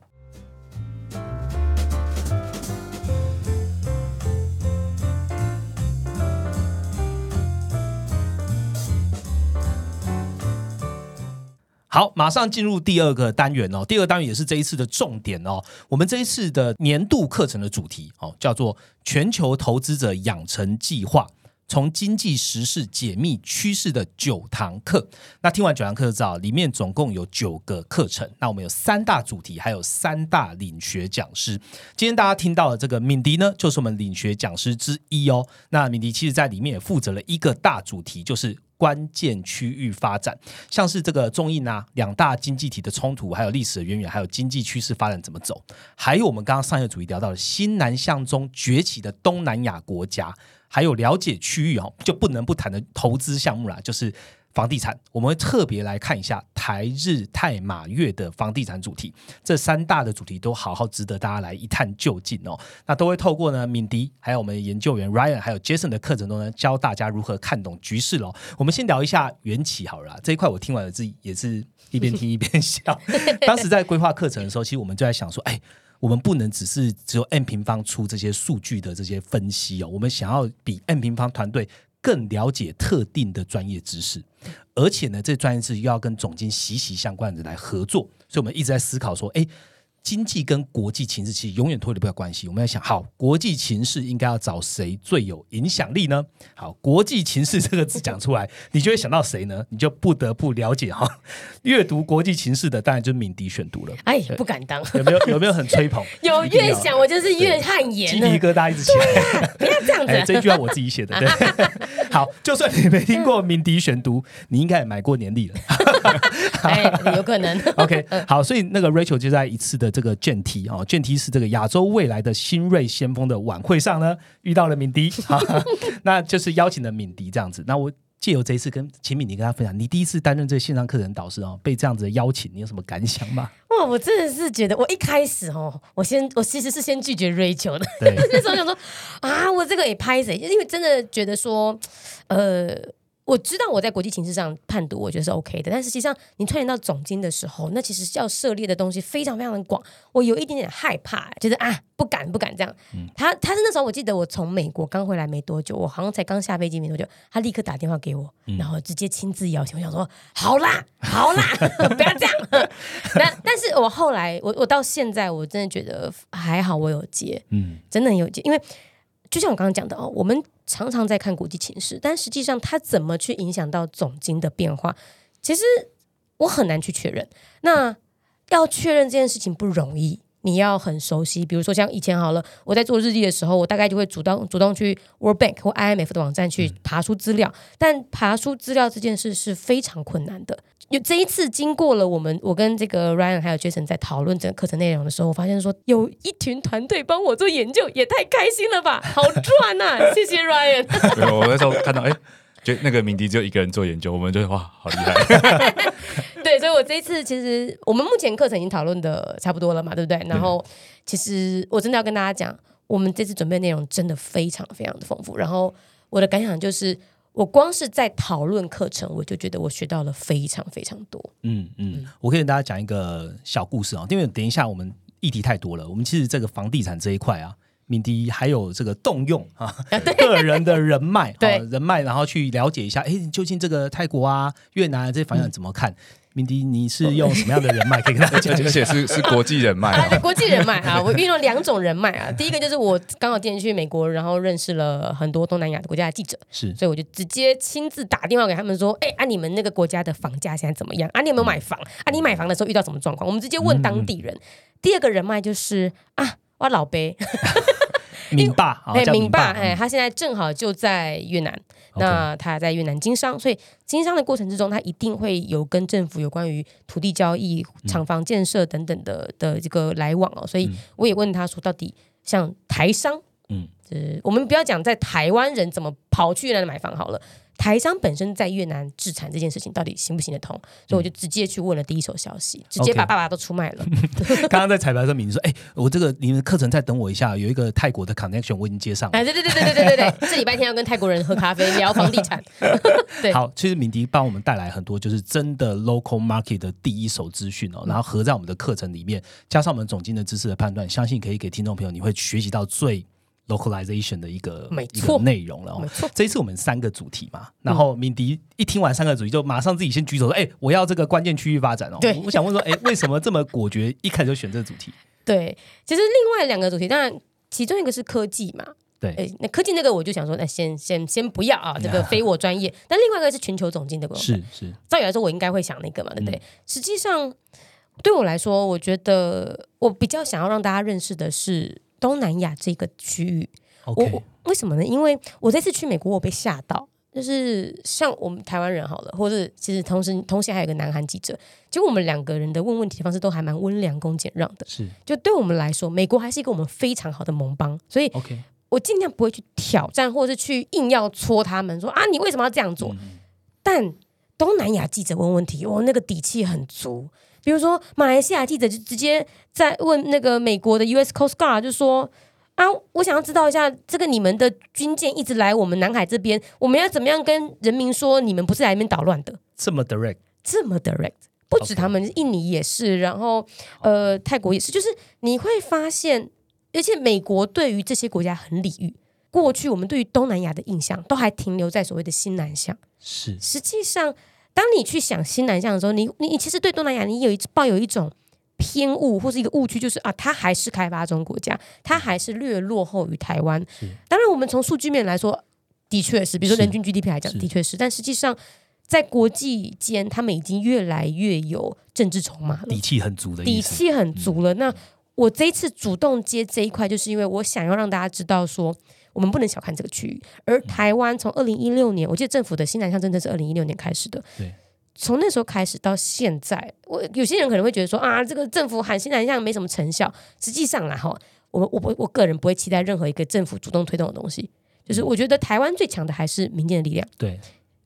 好，马上进入第二个单元哦。第二个单元也是这一次的重点哦。我们这一次的年度课程的主题哦，叫做《全球投资者养成计划》。从经济时事解密趋势的九堂课，那听完九堂课就知道，里面总共有九个课程。那我们有三大主题，还有三大领学讲师。今天大家听到的这个敏迪呢，就是我们领学讲师之一哦。那敏迪其实在里面也负责了一个大主题，就是关键区域发展，像是这个中印啊两大经济体的冲突，还有历史的渊源，还有经济趋势发展怎么走，还有我们刚刚上一个主题聊到的新南向中崛起的东南亚国家。还有了解区域哦，就不能不谈的投资项目啦，就是房地产。我们会特别来看一下台日泰马月的房地产主题，这三大的主题都好好值得大家来一探究竟哦。那都会透过呢敏迪，还有我们研究员 Ryan，还有 Jason 的课程中呢，教大家如何看懂局势喽。我们先聊一下缘起好了啦，这一块我听完了自己也是一边听一边笑。<laughs> 当时在规划课程的时候，其实我们就在想说，哎。我们不能只是只有 N 平方出这些数据的这些分析哦，我们想要比 N 平方团队更了解特定的专业知识，而且呢，这专业知识又要跟总监息息相关的来合作，所以我们一直在思考说，哎。经济跟国际情势其实永远脱离不了关系。我们要想，好，国际情势应该要找谁最有影响力呢？好，国际情势这个字讲出来，你就会想到谁呢？你就不得不了解哈，<laughs> 阅读国际情势的，当然就是敏迪选读了。哎，不敢当，有没有有没有很吹捧？<laughs> 有越想我就是越汗鸡颜鸡。皮疙瘩一直起来。不要这样哎，子，这句话我自己写的。对，<laughs> 好，就算你没听过敏迪选读，你应该也买过年历了。<laughs> 哎，有可能。<laughs> OK，好，所以那个 Rachel 就在一次的这个卷题哦，卷题是这个亚洲未来的新锐先锋的晚会上呢，遇到了敏迪，<laughs> 那就是邀请了敏迪这样子。那我借由这一次跟秦敏迪跟他分享，你第一次担任这个线上课程导师哦，被这样子的邀请，你有什么感想吗？哇，我真的是觉得，我一开始哦，我先我其实是先拒绝 Rachel 的，对，那时候想说啊，我这个也拍谁？因为真的觉得说，呃。我知道我在国际情势上判读，我觉得是 OK 的，但实际上你串联到总经的时候，那其实要涉猎的东西非常非常的广，我有一点点害怕，就是啊不敢不敢这样。他他是那时候我记得我从美国刚回来没多久，我好像才刚下飞机没多久，他立刻打电话给我，然后直接亲自邀请，我想说好啦好啦，<laughs> 不要这样。<laughs> 但但是我后来我我到现在我真的觉得还好，我有接，嗯，真的很有接，因为就像我刚刚讲的哦，我们常常在看国际情势，但实际上它怎么去影响到总经的变化，其实我很难去确认。那要确认这件事情不容易，你要很熟悉。比如说像以前好了，我在做日历的时候，我大概就会主动主动去 World Bank 或 IMF 的网站去爬出资料，但爬出资料这件事是非常困难的。有这一次经过了我们我跟这个 Ryan 还有 Jason 在讨论整个课程内容的时候，我发现说有一群团队帮我做研究，也太开心了吧，<laughs> 好赚呐、谢谢 Ryan。对我那时候看到，哎、觉得那个鸣笛只有一个人做研究，我们就哇，好厉害！<laughs> 对，所以我这一次其实我们目前课程已经讨论的差不多了嘛，对不对？然后其实我真的要跟大家讲，我们这次准备内容真的非常非常的丰富。然后我的感想就是，我光是在讨论课程，我就觉得我学到了非常非常多。嗯嗯，我可以跟大家讲一个小故事哦，因为等一下我们议题太多了，我们其实这个房地产这一块啊，敏迪还有这个动用啊，<laughs> 个人的人脉，<laughs> 对人脉，然后去了解一下，哎，究竟这个泰国啊、越南啊这些房产怎么看？敏迪，你是用什么样的人脉可以跟大家讲？<laughs> 而且是是国际人脉国际人脉 <laughs> 啊，我运用两种人脉啊。第一个就是我刚好今天去美国，然后认识了很多东南亚的国家的记者，是，所以我就直接亲自打电话给他们说，哎，啊，你们那个国家的房价现在怎么样？啊，你有没有买房？啊，你买房的时候遇到什么状况？我们直接问当地人。第二个人脉就是啊，我老贝。<laughs> 明爸，哎，明爸，哎，他现在正好就在越南，那他在越南经商，所以经商的过程之中，他一定会有跟政府有关于土地交易、厂房建设等等的的这个来往哦。所以我也问他说，到底像台商，嗯，呃，我们不要讲在台湾人怎么跑去越南买房好了。台商本身在越南制产这件事情到底行不行得通？所以我就直接去问了第一手消息，直接把爸爸都出卖了。<laughs> <laughs> 刚刚在彩排的时候，敏说：“哎，我这个你们课程再等我一下，有一个泰国的 connection 我已经接上。”哎，对对对对对对对对，这礼拜天要跟泰国人喝咖啡聊房地产。<laughs> 对，好，其实敏迪帮我们带来很多就是真的 local market 的第一手资讯哦，然后合在我们的课程里面，加上我们总经的知识的判断，相信可以给听众朋友你会学习到最。Localization 的一个没错内容了，没错。这一次我们三个主题嘛，然后敏迪一听完三个主题，就马上自己先举手说：“哎，我要这个关键区域发展哦。”对，我想问说：“哎，<laughs> 为什么这么果决，一开始就选这个主题？”对，其实另外两个主题，当然其中一个是科技嘛，对，哎，那科技那个我就想说，那先先先不要啊，<laughs> 这个非我专业。但另外一个是全球总经的部分，是是。照理来说，我应该会想那个嘛，对不对？实际上，对我来说，我觉得我比较想要让大家认识的是东南亚这个区域。我为什么呢？因为我这次去美国，我被吓到，就是像我们台湾人好了，或者其实同时同时还有个南韩记者，就我们两个人的问问题的方式都还蛮温良恭俭让的。是，就对我们来说，美国还是一个我们非常好的盟邦，所以，OK，我尽量不会去挑战，或者是去硬要戳他们说啊，你为什么要这样做？但东南亚记者问问题，我，那个底气很足。比如说马来西亚记者就直接在问那个美国的 U.S. Coast Guard，就说。啊，我想要知道一下，这个你们的军舰一直来我们南海这边，我们要怎么样跟人民说，你们不是来这边捣乱的？这么 direct，这么 direct，不止他们，印尼也是，然后呃，泰国也是，就是你会发现，而且美国对于这些国家很礼遇。过去我们对于东南亚的印象都还停留在所谓的新南向，是。实际上，当你去想新南向的时候，你你你其实对东南亚你有一抱有一种。偏误或是一个误区，就是啊，它还是开发中国家，它还是略落后于台湾。当然，我们从数据面来说，的确是，比如说人均 GDP 来讲，的确是。但实际上，在国际间，他们已经越来越有政治筹码了，底气很足的底气很足了。那我这一次主动接这一块，就是因为我想要让大家知道，说我们不能小看这个区域。而台湾从二零一六年，我记得政府的新南向政策是二零一六年开始的。对。从那时候开始到现在，我有些人可能会觉得说啊，这个政府喊新南向没什么成效。实际上啦，哈，我我我我个人不会期待任何一个政府主动推动的东西。就是我觉得台湾最强的还是民间的力量。对，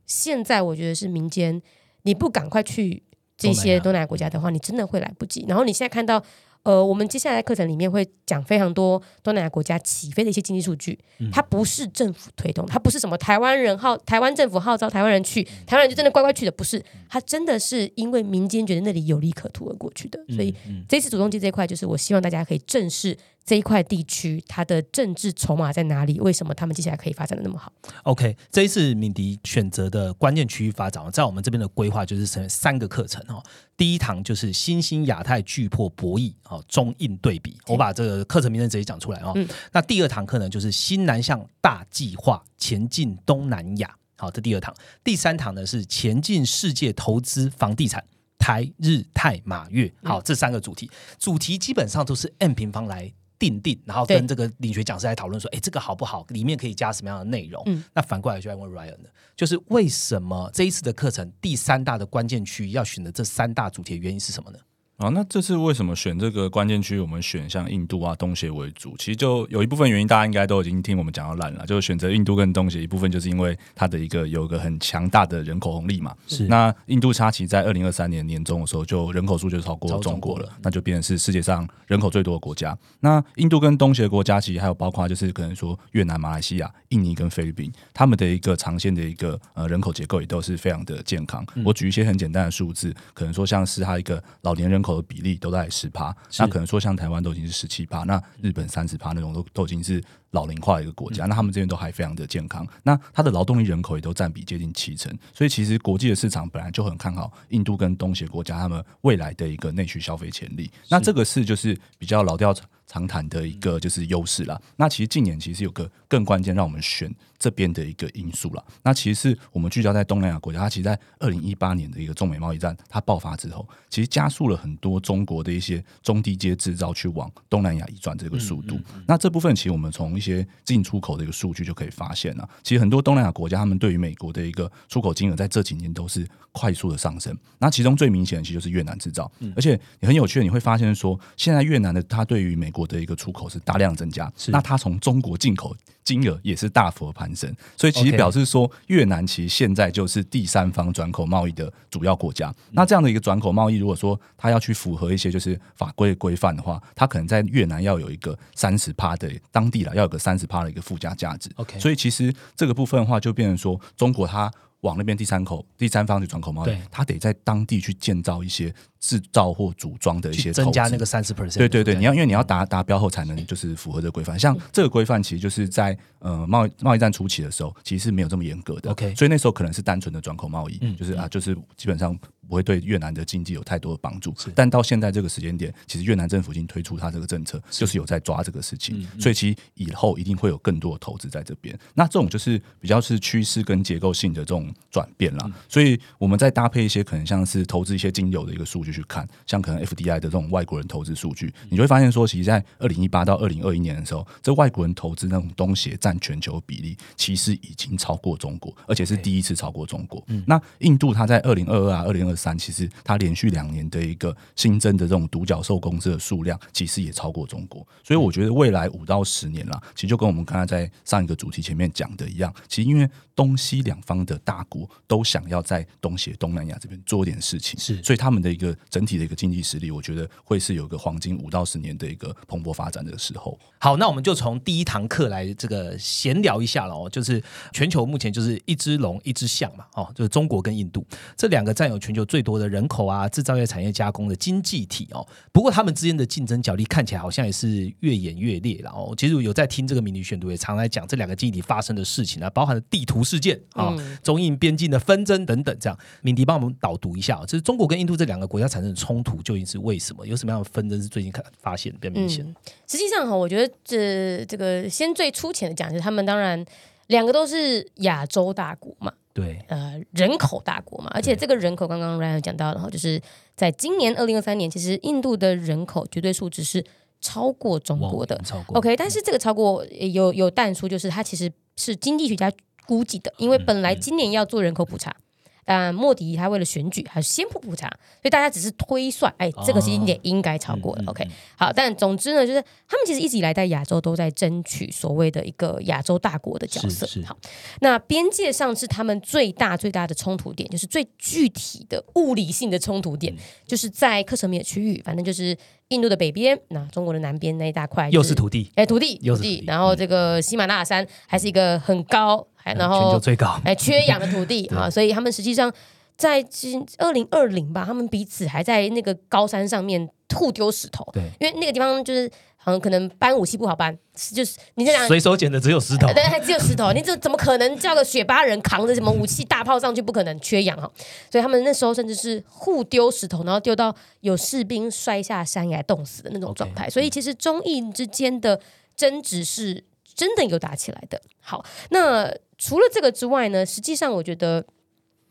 现在我觉得是民间，你不赶快去这些东南亚国家的话，你真的会来不及。然后你现在看到。呃，我们接下来课程里面会讲非常多东南亚国家起飞的一些经济数据，它不是政府推动，它不是什么台湾人号台湾政府号召台湾人去，台湾人就真的乖乖去的，不是，它真的是因为民间觉得那里有利可图而过去的。所以这次主动机这一块，就是我希望大家可以正视。这一块地区，它的政治筹码在哪里？为什么他们接下来可以发展的那么好？OK，这一次敏迪选择的关键区域发展，在我们这边的规划就是成三个课程哦。第一堂就是新兴亚太巨破博弈哦，中印对比，我把这个课程名称直接讲出来哦。那第二堂课呢，就是新南向大计划前进东南亚，好，这第二堂。第三堂呢是前进世界投资房地产，台日泰马月，好，这三个主题，主题基本上都是 M 平方来。定定，然后跟这个领学讲师来讨论说，哎，这个好不好？里面可以加什么样的内容？那反过来就要问 Ryan 了，就是为什么这一次的课程第三大的关键区要选择这三大主题的原因是什么呢？啊，那这次为什么选这个关键区？我们选像印度啊、东协为主，其实就有一部分原因，大家应该都已经听我们讲到烂了。就是选择印度跟东协一部分，就是因为它的一个有一个很强大的人口红利嘛。是。那印度它其实在二零二三年年中的时候，就人口数就超过中国了，那就变成是世界上人口最多的国家。那印度跟东协国家其实还有包括就是可能说越南、马来西亚、印尼跟菲律宾，他们的一个长线的一个呃人口结构也都是非常的健康。我举一些很简单的数字，可能说像是它一个老年人口。口的比例都在十趴，那可能说像台湾都已经是十七趴，那日本三十趴那种都都已经是老龄化的一个国家，那他们这边都还非常的健康，那它的劳动力人口也都占比接近七成，所以其实国际的市场本来就很看好印度跟东协国家他们未来的一个内需消费潜力，那这个是就是比较老调长谈的一个就是优势啦。那其实近年其实有个更关键让我们选这边的一个因素了，那其实是我们聚焦在东南亚国家，它其实，在二零一八年的一个中美贸易战它爆发之后，其实加速了很多中国的一些中低阶制造去往东南亚移转这个速度。那这部分其实我们从一些进出口的一个数据就可以发现了，其实很多东南亚国家他们对于美国的一个出口金额在这几年都是快速的上升。那其中最明显的其实就是越南制造，而且你很有趣的你会发现说，现在越南的它对于美国的一个出口是大量增加，那它从中国进口金额也是大幅的攀升，所以其实表示说越南其实现在就是第三方转口贸易的主要国家。那这样的一个转口贸易，如果说它要去符合一些就是法规规范的话，它可能在越南要有一个三十趴的当地了，要有个三十趴的一个附加价值。OK，所以其实这个部分的话，就变成说中国它往那边第三口第三方去转口贸易，它得在当地去建造一些。制造或组装的一些增加那个三十 percent，对对对，你要因为你要达达标后才能就是符合这个规范。像这个规范其实就是在呃贸易贸易战初期的时候，其实是没有这么严格的。OK，所以那时候可能是单纯的转口贸易，就是啊，就是基本上不会对越南的经济有太多的帮助。但到现在这个时间点，其实越南政府已经推出它这个政策，就是有在抓这个事情，所以其实以后一定会有更多的投资在这边。那这种就是比较是趋势跟结构性的这种转变啦。所以我们再搭配一些可能像是投资一些精油的一个数据。去看，像可能 FDI 的这种外国人投资数据，你就会发现说，其实，在二零一八到二零二一年的时候，这外国人投资那种东西占全球比例，其实已经超过中国，而且是第一次超过中国。那印度它在二零二二啊、二零二三，其实它连续两年的一个新增的这种独角兽公司的数量，其实也超过中国。所以我觉得未来五到十年啦，其实就跟我们刚才在上一个主题前面讲的一样，其实因为东西两方的大国都想要在东协、东南亚这边做点事情，是，所以他们的一个。整体的一个经济实力，我觉得会是有一个黄金五到十年的一个蓬勃发展的时候。好，那我们就从第一堂课来这个闲聊一下了哦。就是全球目前就是一只龙一只象嘛，哦，就是中国跟印度这两个占有全球最多的人口啊，制造业产业加工的经济体哦。不过他们之间的竞争角力看起来好像也是越演越烈了哦。其实有在听这个迷你选读，也常来讲这两个经济体发生的事情啊，包含了地图事件啊、中印边境的纷争等等。这样，敏迪帮我们导读一下，就是中国跟印度这两个国家产生的冲突究竟是为什么？有什么样的纷争是最近看发现比较明显？实际上哈，我觉得这这个先最粗浅的讲，就是他们当然两个都是亚洲大国嘛，对，呃，人口大国嘛，而且这个人口刚刚 Ryan 讲到的哈，就是在今年二零二三年，其实印度的人口绝对数值是超过中国的，超过 OK，但是这个超过有有淡出，就是它其实是经济学家估计的，因为本来今年要做人口普查。但莫迪他为了选举，还是先不普查，所以大家只是推算，哎，这个时间点应该超过了。OK，好，但总之呢，就是他们其实一直以来在亚洲都在争取所谓的一个亚洲大国的角色。好，那边界上是他们最大最大的冲突点，就是最具体的物理性的冲突点，就是在克什米尔区域，反正就是印度的北边，那中国的南边那一大块又是土地，哎，土地，土地，然后这个喜马拉雅山还是一个很高。然后全球最高哎，缺氧的土地 <laughs> 啊，所以他们实际上在今二零二零吧，他们彼此还在那个高山上面互丢石头。对，因为那个地方就是好像可能搬武器不好搬，就是你这样随手捡的只有石头，对，只有石头，你这怎么可能叫个雪巴人扛着什么武器大炮上去？不可能，缺氧哈。所以他们那时候甚至是互丢石头，然后丢到有士兵摔下山崖冻死的那种状态。所以其实中印之间的争执是真的有打起来的。好，那。除了这个之外呢，实际上我觉得，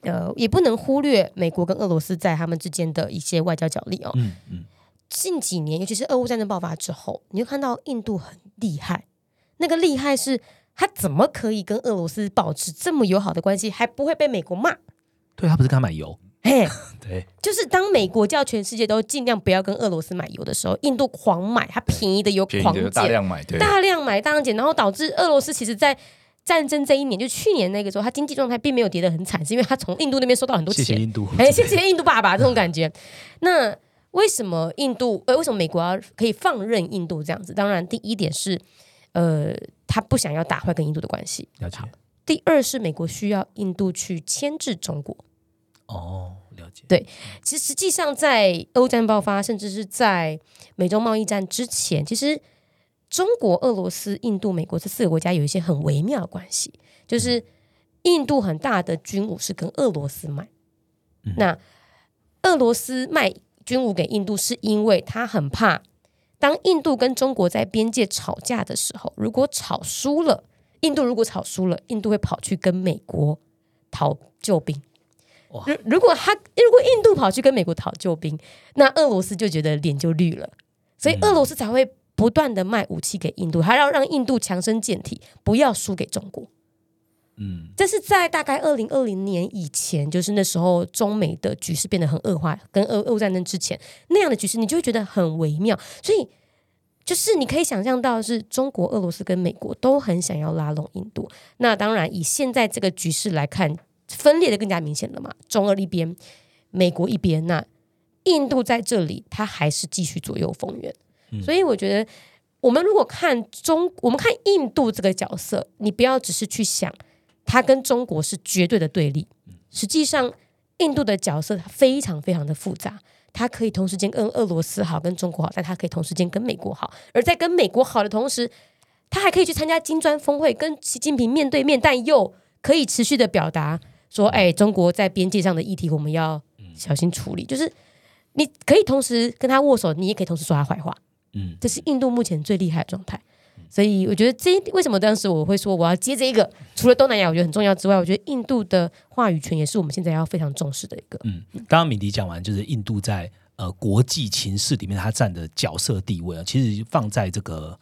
呃，也不能忽略美国跟俄罗斯在他们之间的一些外交角力哦。嗯嗯。近几年，尤其是俄乌战争爆发之后，你就看到印度很厉害。那个厉害是，他怎么可以跟俄罗斯保持这么友好的关系，还不会被美国骂？对他不是跟他买油？嘿，<laughs> 对，就是当美国叫全世界都尽量不要跟俄罗斯买油的时候，印度狂买，它便宜的油狂捡，大量买，大量买，大量捡，然后导致俄罗斯其实，在战争这一年，就去年那个时候，他经济状态并没有跌得很惨，是因为他从印度那边收到很多钱。谢谢印度，哎，谢谢印度爸爸这种感觉。那为什么印度？呃，为什么美国要可以放任印度这样子？当然，第一点是，呃，他不想要打坏跟印度的关系。了解。第二是美国需要印度去牵制中国。哦，了解。对其实实际上在欧战爆发，甚至是在美洲贸易战之前，其实中国、俄罗斯、印度、美国这四个国家有一些很微妙的关系，就是印度很大的军武是跟俄罗斯买，那俄罗斯卖军武给印度，是因为他很怕，当印度跟中国在边界吵架的时候，如果吵输了，印度如果吵输了，印度会跑去跟美国讨救兵。哇。如如果他如果印度跑去跟美国讨救兵，那俄罗斯就觉得脸就绿了，所以俄罗斯才会不断的卖武器给印度，还要让印度强身健体，不要输给中国。嗯，这是在大概二零二零年以前，就是那时候中美的局势变得很恶化，跟俄俄乌战争之前那样的局势，你就会觉得很微妙。所以，就是你可以想象到，是中国、俄罗斯跟美国都很想要拉拢印度。那当然，以现在这个局势来看，分裂的更加明显了嘛。中俄一边，美国一边，那印度在这里，它还是继续左右逢源。所以，我觉得我们如果看中，我们看印度这个角色，你不要只是去想。他跟中国是绝对的对立。实际上，印度的角色非常非常的复杂，它可以同时间跟俄罗斯好，跟中国好，但它可以同时间跟美国好。而在跟美国好的同时，他还可以去参加金砖峰会，跟习近平面对面，但又可以持续的表达说：“哎，中国在边界上的议题，我们要小心处理。”就是你可以同时跟他握手，你也可以同时说他坏话。嗯，这是印度目前最厉害的状态。所以我觉得这为什么当时我会说我要接这一个，除了东南亚我觉得很重要之外，我觉得印度的话语权也是我们现在要非常重视的一个。嗯，刚刚敏迪讲完，就是印度在呃国际情势里面它占的角色地位啊，其实放在这个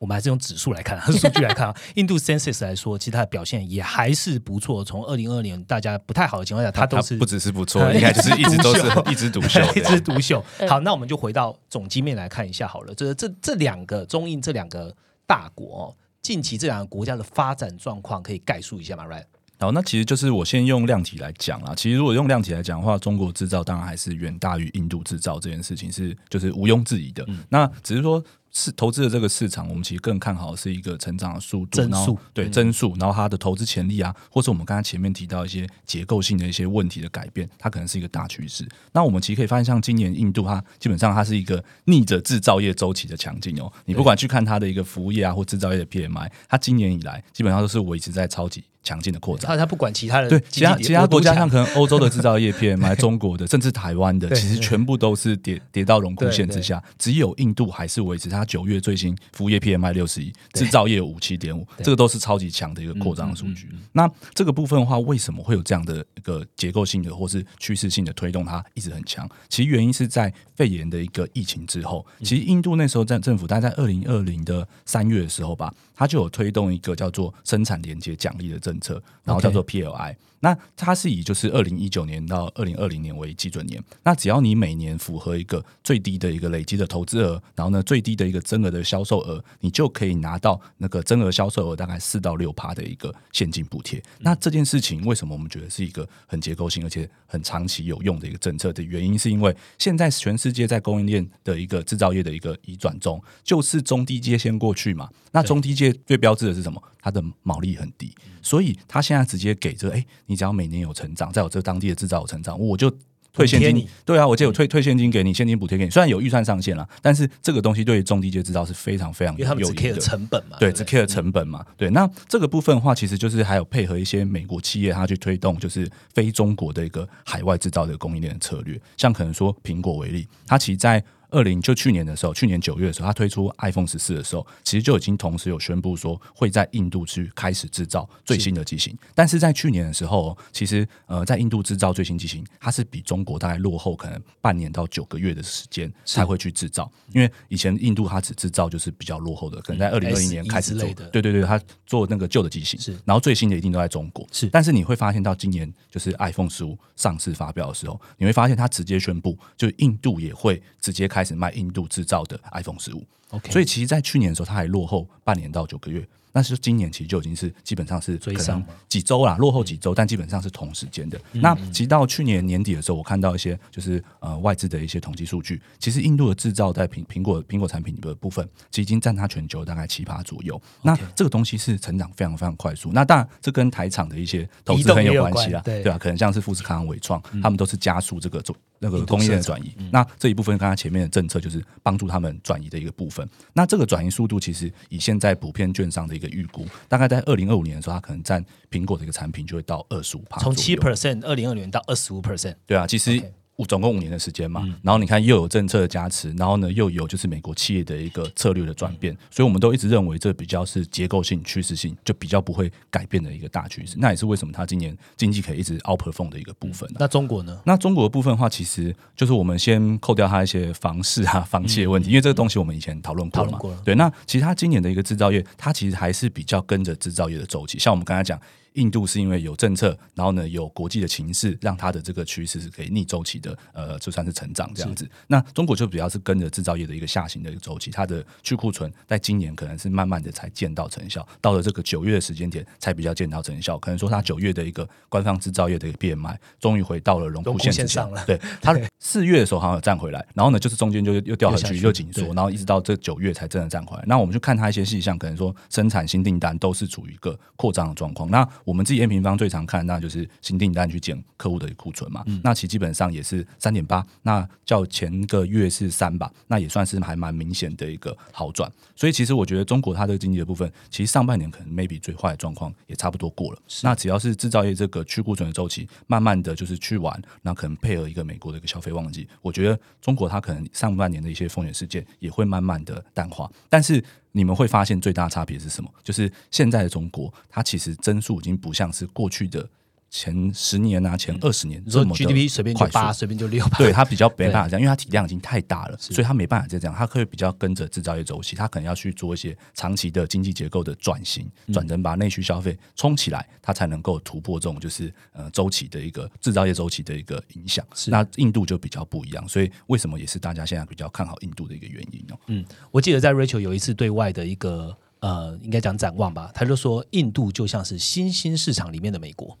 我们还是用指数来看，<laughs> 数据来看啊，<laughs> 印度 census 来说，其实它的表现也还是不错。从二零二年大家不太好的情况下，它都是不只是不错，<laughs> 应该就是一直都是一枝独秀，一枝独秀。好，那我们就回到总机面来看一下好了。这这这两个中印这两个大国哦，近期这两个国家的发展状况可以概述一下吗？Right？好，那其实就是我先用量体来讲啦。其实如果用量体来讲的话，中国制造当然还是远大于印度制造这件事情是就是毋庸置疑的。那只是说。是投资的这个市场，我们其实更看好是一个成长的速度，增速对增速，然后它的投资潜力啊，或是我们刚才前面提到一些结构性的一些问题的改变，它可能是一个大趋势。那我们其实可以发现，像今年印度，它基本上它是一个逆着制造业周期的强劲哦。你不管去看它的一个服务业啊，或制造业的 PMI，它今年以来基本上都是维持在超级。强劲的扩展，他他不管其他的对其他其他国家，像可能欧洲的制造业 PMI、<laughs> 中国的，甚至台湾的，其实全部都是跌跌到荣枯线之下，只有印度还是维持它九月最新服务业 PMI 六十一，制造业五七点五，这个都是超级强的一个扩张数据。那这个部分的话，为什么会有这样的一个结构性的或是趋势性的推动，它一直很强？其实原因是在肺炎的一个疫情之后，其实印度那时候在政府，大概在二零二零的三月的时候吧，它就有推动一个叫做生产连接奖励的政策，然后叫做 PLI。那它是以就是二零一九年到二零二零年为基准年，那只要你每年符合一个最低的一个累积的投资额，然后呢最低的一个增额的销售额，你就可以拿到那个增额销售额大概四到六趴的一个现金补贴。那这件事情为什么我们觉得是一个很结构性而且很长期有用的一个政策的原因，是因为现在全世界在供应链的一个制造业的一个移转中，就是中低阶先过去嘛。那中低阶最标志的是什么？它的毛利很低，所以它现在直接给这，哎，你只要每年有成长，在我这当地的制造有成长，我就退现金。对啊，我就有退退现金给你，现金补贴给你。虽然有预算上限了，但是这个东西对于中低阶制造是非常非常有利的。成本嘛，对，只 care 成本嘛。对，那这个部分的话，其实就是还有配合一些美国企业，它去推动就是非中国的一个海外制造的供应链的策略。像可能说苹果为例，它其实在二零就去年的时候，去年九月的时候，他推出 iPhone 十四的时候，其实就已经同时有宣布说会在印度去开始制造最新的机型。但是在去年的时候，其实呃，在印度制造最新机型，它是比中国大概落后可能半年到九个月的时间才会去制造。因为以前印度它只制造就是比较落后的，可能在二零二一年开始做。对对对，它做那个旧的机型，是。然后最新的一定都在中国。是。但是你会发现到今年就是 iPhone 十五上市发表的时候，你会发现它直接宣布，就是印度也会直接开始卖印度制造的 iPhone 十五。OK，所以其实，在去年的时候，它还落后半年到九个月。那是今年其实就已经是基本上是可能几周啦，落后几周，但基本上是同时间的。那其实到去年年底的时候，我看到一些就是呃外资的一些统计数据，其实印度的制造在苹苹果苹果产品的部分，其实已经占它全球大概七趴左右。那这个东西是成长非常非常快速。那当然这跟台厂的一些投资很有关系啦，关对吧啊，可能像是富士康、伟创，他们都是加速这个做那个供应链的转移。那这一部分刚刚前面的政策就是帮助他们转移的一个部分。那这个转移速度其实以现在普遍券商的一个预估，大概在二零二五年的时候，它可能占苹果的一个产品就会到二十五帕，从七 percent 二零二年到二十五 percent，对啊，其实总共五年的时间嘛，然后你看又有政策的加持，然后呢又有就是美国企业的一个策略的转变，所以我们都一直认为这比较是结构性、趋势性，就比较不会改变的一个大趋势。那也是为什么它今年经济可以一直 outperform 的一个部分、啊。那中国呢？那中国的部分的话，其实就是我们先扣掉它一些房市啊、房企的问题，因为这个东西我们以前讨论过嘛。过对，那其实它今年的一个制造业，它其实还是比较跟着制造业的周期。像我们刚才讲，印度是因为有政策，然后呢有国际的情势，让它的这个趋势是可以逆周期的，呃，就算是成长这样子。那中国就比较是跟着制造业的一个下行的一个周期，它的去库存在今年可能是慢慢的才见到成效，到了这个九月的时间点才比较见到成效。可能说它九月的一个官方制造业的一个 PMI 终于回到了荣荣枯枯线之上了对，<laughs> 它四月的时候好像有站回来，然后呢就是中间就又掉下去，又下去又紧缩，然后一直到这九月才真的站回来。那我们去看它一些细项，可能说生产新订单都是处于一个扩张的状况。那我们自己 M 平方最常看，那就是新订单去减客户的库存嘛。那其实基本上也是三点八，那较前个月是三吧，那也算是还蛮明显的一个好转。所以其实我觉得中国它这个经济的部分，其实上半年可能 maybe 最坏的状况也差不多过了。那只要是制造业这个去库存的周期，慢慢的就是去完，那可能配合一个美国的一个消费旺季，我觉得中国它可能上半年的一些风险事件也会慢慢的淡化。但是你们会发现最大差别是什么？就是现在的中国，它其实增速已经不像是过去的前十年啊、前二十年这么的 GDP 随便就快八，随便就六吧？对它比较没办法这样，因为它体量已经太大了，所以它没办法再这样，它可以比较跟着制造业周期，它可能要去做一些长期的经济结构的转型，转成把内需消费冲起来，它才能够突破这种就是呃周期的一个制造业周期的一个影响。那印度就比较不一样，所以为什么也是大家现在比较看好印度的一个原因哦。嗯，我记得在 Rachel 有一次对外的一个呃，应该讲展望吧，他就说印度就像是新兴市场里面的美国。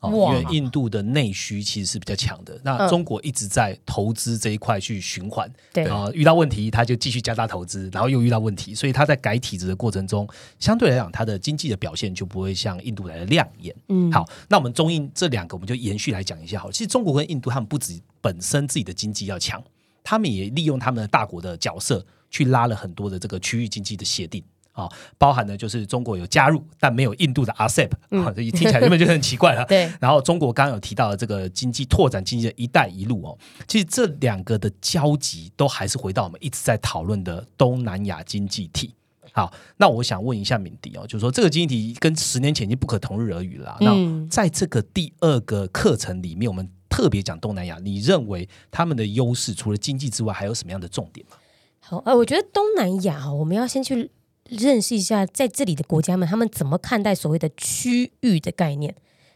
哦，因为印度的内需其实是比较强的，那嗯中国一直在投资这一块去循环，对啊、遇到问题他就继续加大投资，然后又遇到问题，所以他在改体制的过程中，相对来讲，它的经济的表现就不会像印度来的亮眼。嗯，好，那我们中印这两个，我们就延续来讲一下好了。其实中国跟印度，他们不止本身自己的经济要强，他们也利用他们的大国的角色，去拉了很多的这个区域经济的协定。啊、包含的就是中国有加入，但没有印度的 RCEP，啊，这、听起来原本就很奇怪了。<laughs> 对然后中国刚刚有提到的这个经济拓展经济的一带一路哦，其实这两个的交集都还是回到我们一直在讨论的东南亚经济体。好，那我想问一下敏迪哦，就是说这个经济体跟十年前已经不可同日而语了那在这个第二个课程里面，我们特别讲东南亚，你认为他们的优势除了经济之外，还有什么样的重点吗？好，呃，我觉得东南亚哦，我们要先去认识一下在这里的国家们，他们怎么看待所谓的区域的概念。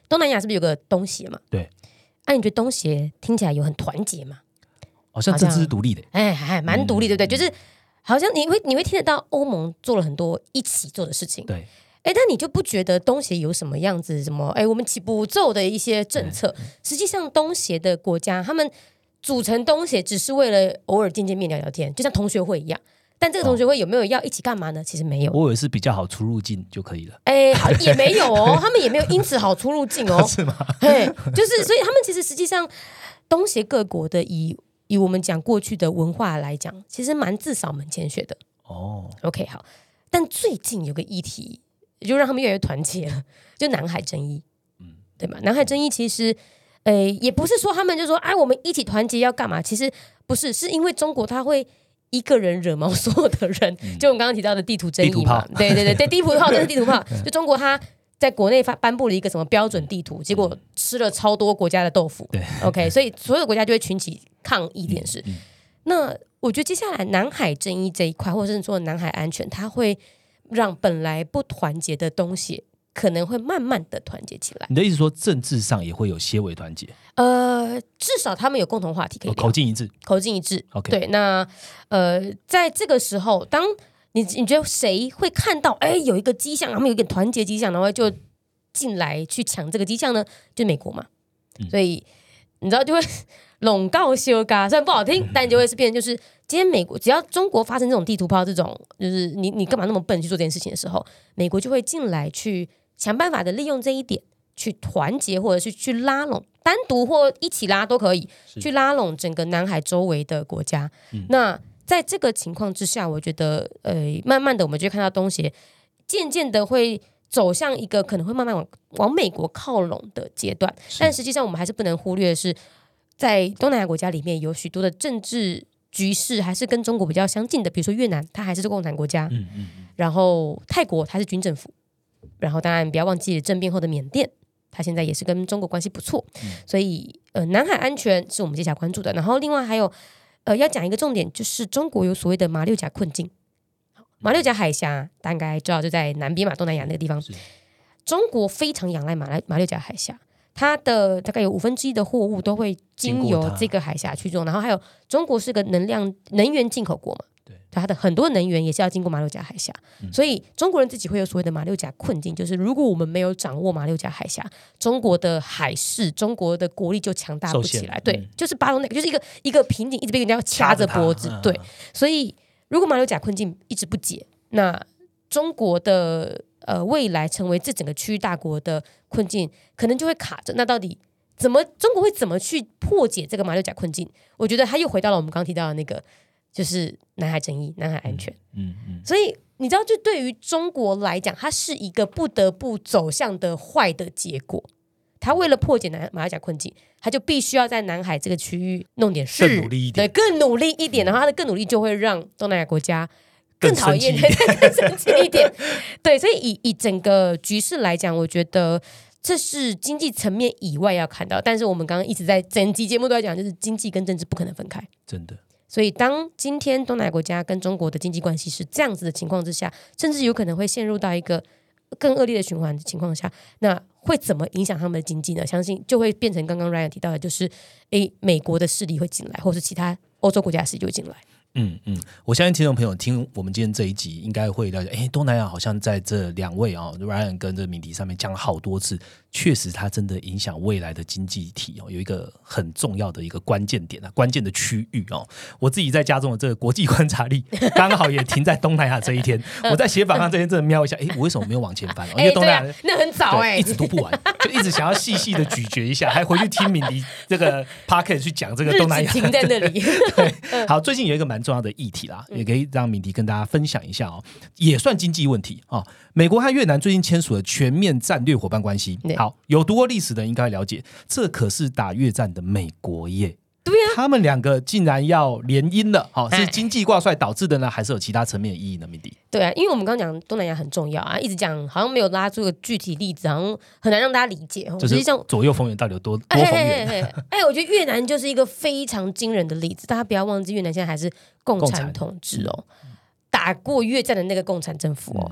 东南亚是不是有个东协嘛？对，哎、你觉得东协听起来有很团结吗？好像政治是独立的，哎，还蛮独立，对不对？就是好像你会你会听得到欧盟做了很多一起做的事情，对，哎，但你就不觉得东协有什么样子什么？哎，我们起步骤的一些政策，实际上东协的国家他们组成东协只是为了偶尔见见面聊聊天，就像同学会一样。但这个同学会有没有要一起干嘛呢？其实没有，我以为是比较好出入境就可以了。哎，好也没有哦，他们也没有因此好出入境哦，<laughs> 是吗？<laughs> 嘿，就是所以他们其实实际上东协各国的以以我们讲过去的文化来讲，其实蛮自扫门前雪的。哦，OK，好，但最近有个议题，就让他们越来越团结了，就南海争议，嗯，对吗？南海争议其实，呃，也不是说他们就说，哎，我们一起团结要干嘛？其实不是，是因为中国他会。一个人惹毛所有的人，就我们刚刚提到的地图争议嘛。炮，对对对对，<laughs> 地图炮，这是地图炮。就中国它在国内发颁布了一个什么标准地图，结果吃了超多国家的豆腐。对，OK，所以所有的国家就会群起抗议这件事。那我觉得接下来南海争议这一块，或者是说南海安全，它会让本来不团结的东西，可能会慢慢的团结起来。你的意思说政治上也会有些微团结，呃，至少他们有共同话题可以聊口径一致。口径一致。OK 对，那呃，在这个时候，当你你觉得谁会看到？哎，有一个迹象，他们有一个团结迹象，然后就进来去抢这个迹象呢？就美国嘛。所以你知道就会笼告修嘎，虽然不好听，但就会是变成就是今天美国只要中国发生这种地图炮这种，就是你你干嘛那么笨去做这件事情的时候，美国就会进来去想办法的利用这一点去团结，或者是去拉拢，单独或一起拉都可以去拉拢整个南海周围的国家。那在这个情况之下，我觉得呃，慢慢的我们就看到东协渐渐的会。走向一个可能会慢慢往往美国靠拢的阶段，但实际上我们还是不能忽略的是，在东南亚国家里面有许多的政治局势还是跟中国比较相近的，比如说越南，它还是共产国家，嗯嗯，然后泰国它是军政府，然后当然不要忘记政变后的缅甸，它现在也是跟中国关系不错，所以呃，南海安全是我们接下来关注的，然后另外还有呃要讲一个重点，就是中国有所谓的马六甲困境。马六甲海峡大概知道就在南边嘛，东南亚那个地方。中国非常仰赖马来马六甲海峡，它的大概有五分之一的货物都会经由这个海峡去做。然后还有中国是个能量能源进口国嘛，对，它的很多能源也是要经过马六甲海峡。所以中国人自己会有所谓的马六甲困境，就是如果我们没有掌握马六甲海峡，中国的海事，中国的国力就强大不起来。对，就是巴东那个，就是一个一个瓶颈，一直被人家掐着脖子。对，所以。如果马六甲困境一直不解，那中国的呃未来成为这整个区域大国的困境，可能就会卡着。那到底怎么中国会怎么去破解这个马六甲困境？我觉得他又回到了我们刚刚提到的那个，就是南海争议、南海安全。嗯嗯。所以你知道，就对于中国来讲，它是一个不得不走向的坏的结果。他为了破解南马六甲困境，他就必须要在南海这个区域弄点事，更努力一点，对，更努力一点然后，他的更努力就会让东南亚国家更讨厌，更生气一点。对，所以以以整个局势来讲，我觉得这是经济层面以外要看到。但是我们刚刚一直在整集节目都在讲，就是经济跟政治不可能分开，真的。所以当今天东南亚国家跟中国的经济关系是这样子的情况之下，甚至有可能会陷入到一个更恶劣的循环的情况下，那。会怎么影响他们的经济呢？相信就会变成刚刚 Ryan 提到的，就是诶，美国的势力会进来，或是其他欧洲国家的势力就会进来。嗯嗯，我相信听众朋友听我们今天这一集，应该会了解，哎，东南亚好像在这两位啊，Ryan 跟这敏迪上面讲了好多次，确实它真的影响未来的经济体哦，有一个很重要的一个关键点啊，关键的区域哦。我自己在家中的这个国际观察力 <laughs> 刚好也停在东南亚这一天，<laughs> 我在写榜上这天真的瞄一下，哎，我为什么没有往前翻？<laughs> 因为东南亚那很早哎，一直读不完，就一直想要细细的咀嚼一下，还回去听敏迪这个 p o c k e t 去讲这个东南亚，停在那里。对，好，最近有一个蛮重要的议题啦。也可以让敏迪跟大家分享一下哦，也算经济问题哦。美国和越南最近签署了全面战略伙伴关系。好，有读过历史的应该了解，这可是打越战的美国耶。对呀，他们两个竟然要联姻了，好是经济挂帅导致的呢，还是有其他层面的意义呢？米迪，对啊，因为我们刚刚讲东南亚很重要啊，一直讲好像没有拉出个具体例子，好像很难让大家理解。哦、就是像左右逢源到底有多多逢源？哎，我觉得越南就是一个非常惊人的例子，大家不要忘记，越南现在还是共产统治哦，打过越战的那个共产政府哦，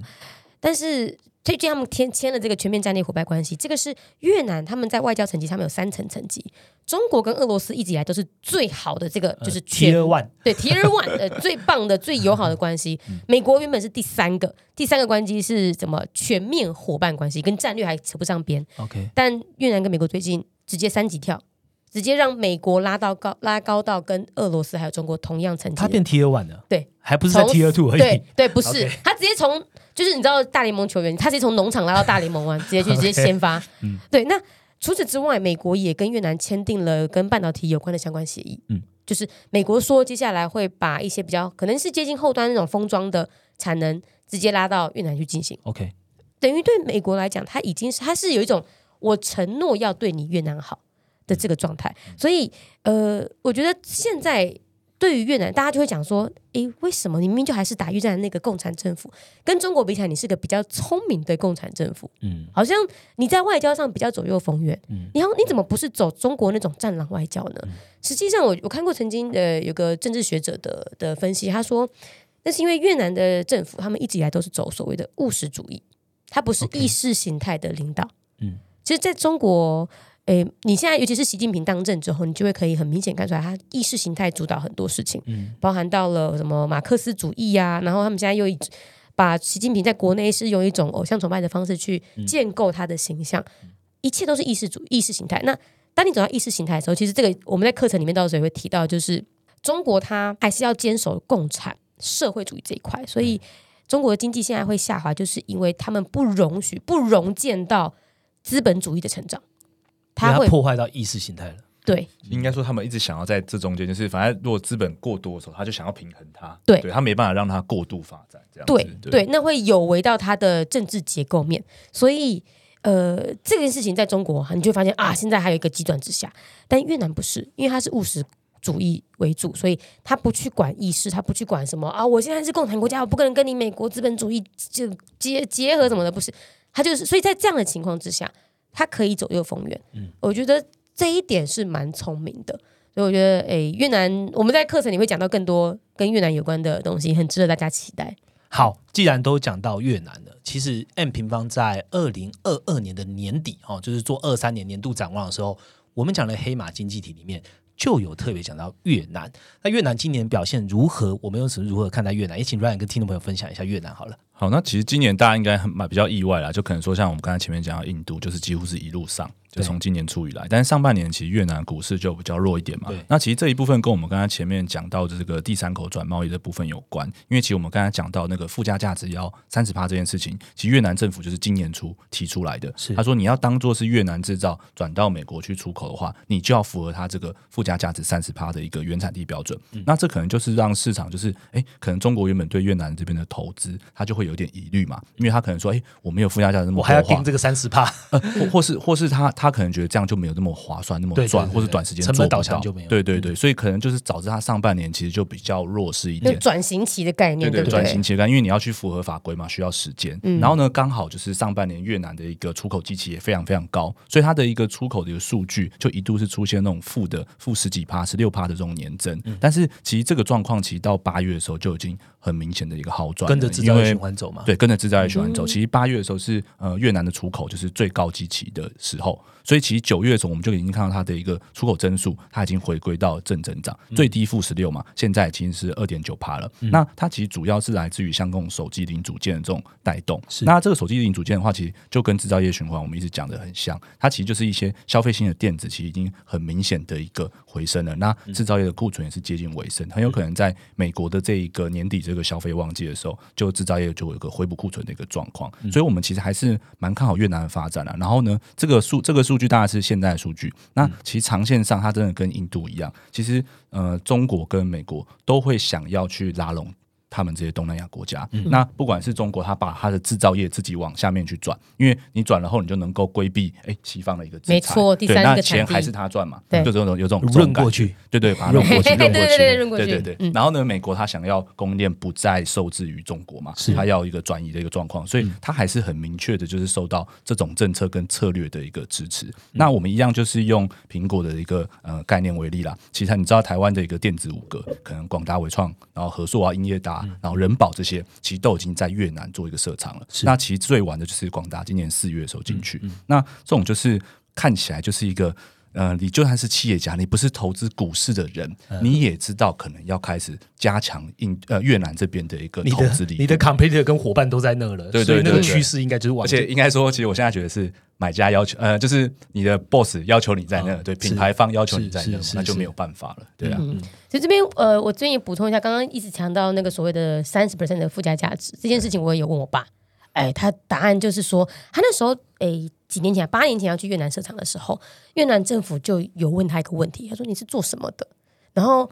但是。最近他们签签了这个全面战略伙伴关系，这个是越南他们在外交层级上面有三层层级。中国跟俄罗斯一直以来都是最好的这个就是 Tier One，对 Tier One 的 <laughs> 最棒的最友好的关系。美国原本是第三个，第三个关系是怎么全面伙伴关系，跟战略还扯不上边。OK，但越南跟美国最近直接三级跳，直接让美国拉到高拉高到跟俄罗斯还有中国同样层级，他变 Tier One 了，对，还不是在 Tier Two 而已，对对，不是，他直接从。就是你知道大联盟球员，他是从农场拉到大联盟啊，直接去 <laughs> 直接先发。嗯，对。那除此之外，美国也跟越南签订了跟半导体有关的相关协议。嗯，就是美国说接下来会把一些比较可能是接近后端那种封装的产能直接拉到越南去进行。OK，等于对美国来讲，他已经是他是有一种我承诺要对你越南好的这个状态。所以呃，我觉得现在。对于越南，大家就会讲说：“诶，为什么你明明就还是打越战的那个共产政府，跟中国比起来，你是个比较聪明的共产政府？嗯，好像你在外交上比较左右逢源。嗯，你好，你怎么不是走中国那种战狼外交呢？实际上，我我看过曾经的有个政治学者的的分析，他说，那是因为越南的政府他们一直以来都是走所谓的务实主义，他不是意识形态的领导。嗯，其实在中国。诶，你现在尤其是习近平当政之后，你就会可以很明显看出来，他意识形态主导很多事情，嗯。包含到了什么马克思主义啊，然后他们现在又一把习近平在国内是用一种偶像崇拜的方式去建构他的形象，一切都是意识主意识形态。那当你走到意识形态的时候，其实这个我们在课程里面到时候也会提到，就是中国它还是要坚守共产社会主义这一块，所以中国的经济现在会下滑，就是因为他们不容许、不容见到资本主义的成长，它它会破坏到意识形态了。对。应该说他们一直想要在这中间，就是反正如果资本过多的时候，他就想要平衡它，对他没办法让它过度发展，这样子对对，那会有违到它的政治结构面，所以呃，这件事情在中国你就发现啊，现在还有一个极端之下，但越南不是，因为它是务实主义为主，所以他不去管意识，他不去管什么啊，我现在是共产国家，我不可能跟你美国资本主义就结结合什么的，不是，他就是，所以在这样的情况之下，他可以左右逢源，嗯，我觉得这一点是蛮聪明的。所以我觉得，诶，越南我们在课程里会讲到更多跟越南有关的东西，很值得大家期待。好，既然都讲到越南了，其实 M 平方在二零二二年的年底哦，就是做二三年年度展望的时候，我们讲的黑马经济体里面就有特别讲到越南。那越南今年表现如何？我们又是如何看待越南？也请 Ryan 跟听众朋友分享一下越南好了。好，那其实今年大家应该很蛮比较意外啦，就可能说像我们刚才前面讲到印度，就是几乎是一路上，就对。从今年初以来，但是上半年其实越南股市就比较弱一点嘛。对。那其实这一部分跟我们刚才前面讲到的这个第三口转贸易的部分有关，因为其实我们刚才讲到那个附加价值要三十趴这件事情，其实越南政府就是今年初提出来的。是。他说你要当做是越南制造转到美国去出口的话，你就要符合它这个附加价值三十趴的一个原产地标准。嗯。那这可能就是让市场就是哎，可能中国原本对越南这边的投资，它就会有点疑虑嘛，因为他可能说哎，我没有附加价值那么我还要优化盯这个三十趴，或或是或是他他可能觉得这样就没有那么划算，那么赚，或是短时间成本做到导向就没有对对对，所以可能就是导致他上半年其实就比较弱势一点。就转型期的概念，对不对？转型阶段，因为你要去符合法规嘛，需要时间。然后呢，刚好就是上半年越南的一个出口机器也非常非常高，所以它的一个出口的一个数据就一度是出现那种负的负十几趴、十六趴的这种年增。但是其实这个状况其实到八月的时候就已经很明显的一个好转，跟着制造业循环走嘛。对，跟着制造业循环走。其实八月的时候是呃越南的出口就是最高基期的时候，所以其实九月的时候我们就已经看到它的一个出口增速，它已经回归到正增长，最低负十六嘛，现在已经是二点九帕了。那它其实主要是来自于像这种手机零组件的这种带动。是那这个手机零组件的话，其实就跟制造业循环我们一直讲的很像，它其实就是一些消费性的电子，其实已经很明显的一个回升了。那制造业的库存也是接近尾声，很有可能在美国的这一个年底这个消费旺季的时候，就制造业就有一个恢复库存的一个状况。所以我们其实还是蛮看好越南的发展了。然后呢，这个数这个数据当然是现在的数据，那其实长线上它真的跟印度一样，其实呃中国跟美国都会想要去拉拢。他们这些东南亚国家，那不管是中国，他把他的制造业自己往下面去转，因为你转了后，你就能够规避哎西方的一个制裁，没错第对三个那钱还是他赚嘛，对。就这种有这种润过，去，对对，把它 <laughs> 润过去，<laughs> 润过去，对对对润过去。对对对。然后呢，美国他想要供应链不再受制于中国嘛，是。他要一个转移的一个状况，所以他还是很明确的，就是受到这种政策跟策略的一个支持。那我们一样就是用苹果的一个呃概念为例啦，其实你知道台湾的一个电子五个，可能广达、伟创，然后和硕啊、英业达，然后人保这些，其实都已经在越南做一个设厂了。那其实最晚的就是广达今年四月的时候进去，那这种就是看起来就是一个。呃，你就算是企业家，你不是投资股市的人，你也知道可能要开始加强印呃越南这边的一个投资力度。你的 competitor 跟伙伴都在那了，对对所以那个趋势应该就是往而且应该说，其实我现在觉得是买家要求，呃，就是你的 boss 要求你在那，对，品牌方要求你在那那就没有办法了，对啊。所以这边呃，我这边也补充一下，刚刚一直强调那个所谓的三十 percent 的附加价值这件事情，我也有问我爸，哎，他答案就是说，他那时候哎几年前，八年前要去越南设厂的时候，越南政府就有问他一个问题，他说你是做什么的？然后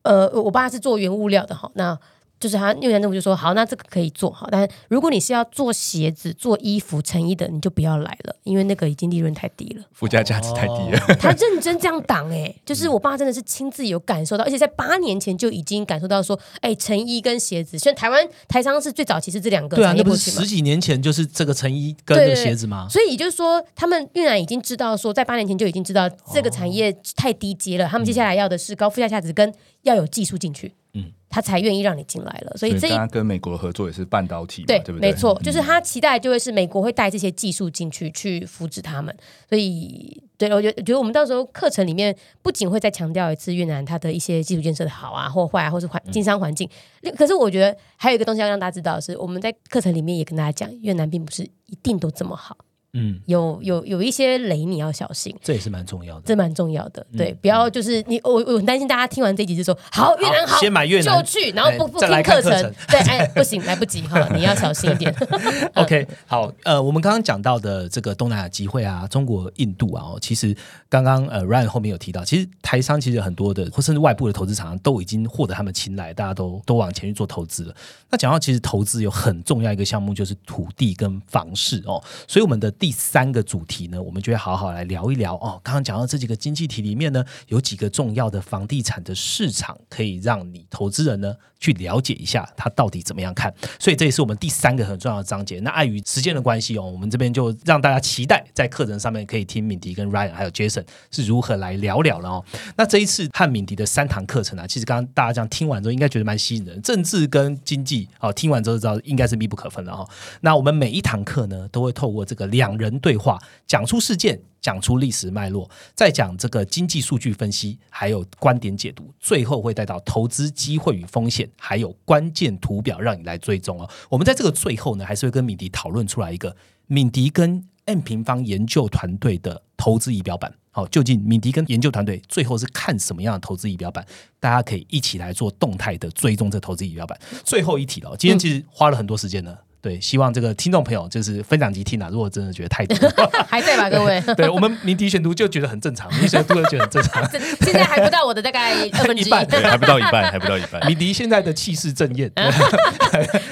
呃，我爸是做原物料的哈，那就是他越南政府就说好，那这个可以做好，但如果你是要做鞋子、做衣服、成衣的，你就不要来了，因为那个已经利润太低了。附加价值太低了。他认真这样挡哎、就是我爸真的是亲自有感受到，而且在八年前就已经感受到说，哎、成衣跟鞋子，虽然台湾台商是最早其实这两个对啊，那不是十。几年前就是这个成衣跟这个鞋子吗？所以也就是说，他们越南已经知道说，在八年前就已经知道这个产业太低阶了，他们接下来要的是高附加价值跟要有技术进去。嗯，他才愿意让你进来了。所以这他跟美国合作也是半导体，对对不对？没错，就是他期待就会是美国会带这些技术进去，去扶持他们。所以，对我觉得觉得我们到时候课程里面不仅会再强调一次越南它的一些基础建设的好啊或坏啊，或是环经商环境。可是我觉得还有一个东西要让大家知道的是，我们在课程里面也跟大家讲，越南并不是一定都这么好。嗯，有有有一些雷你要小心，这也是蛮重要的，这蛮重要的。对，不要就是你，我我很担心大家听完这集就说好越南好，先买越南就去，然后不不听课程，对，哎，不行，来不及哈，<laughs> 你要小心一点。<laughs> OK，好，呃，我们刚刚讲到的这个东南亚机会啊，中国、印度啊，其实刚刚呃 Ryan 后面有提到，其实台商其实很多的，或甚至外部的投资厂商都已经获得他们青睐，大家都都往前去做投资了。那讲到其实投资有很重要一个项目就是土地跟房市哦，所以我们的第三个主题呢，我们就会好好来聊一聊哦。刚刚讲到这几个经济体里面呢，有几个重要的房地产的市场，可以让你投资人呢去了解一下它到底怎么样看。所以这也是我们第三个很重要的章节。那碍于时间的关系哦，我们这边就让大家期待在课程上面可以听敏迪跟 Ryan 还有 Jason 是如何来聊聊了哦。那这一次和敏迪的三堂课程啊，其实刚刚大家这样听完之后，应该觉得蛮吸引人。政治跟经济，哦听完之后知道应该是密不可分了哈。那我们每一堂课呢，都会透过这个两人对话，讲出事件，讲出历史脉络，再讲这个经济数据分析，还有观点解读，最后会带到投资机会与风险，还有关键图表让你来追踪哦。我们在这个最后呢，还是会跟敏迪讨论出来一个敏迪跟 M 平方研究团队的投资仪表板。好，究竟敏迪跟研究团队最后是看什么样的投资仪表板？大家可以一起来做动态的追踪这投资仪表板。最后一题了，今天其实花了很多时间呢。对，希望这个听众朋友就是分两集听啊。如果真的觉得太多，<laughs> 还在吧，各位？对我们鸣笛选读就觉得很正常，鸣笛选读就觉得很正常。<laughs> 现在还不到我的大概 <laughs> 二分之一，还不到一半，还不到一半。鸣笛现在的气势正艳。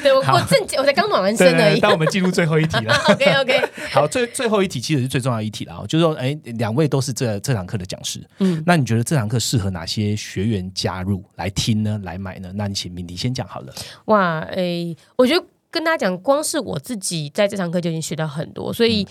对我我正我才刚暖完身而已。但我们进入最后一题了。OK OK。好，最最后一题其实是最重要一题了啊，就是说，哎，两位都是这这堂课的讲师，嗯，那你觉得这堂课适合哪些学员加入来听呢？来买呢？那你请鸣笛先讲好了。哇，哎，我觉得。跟大家讲，光是我自己在这堂课就已经学到很多，所以，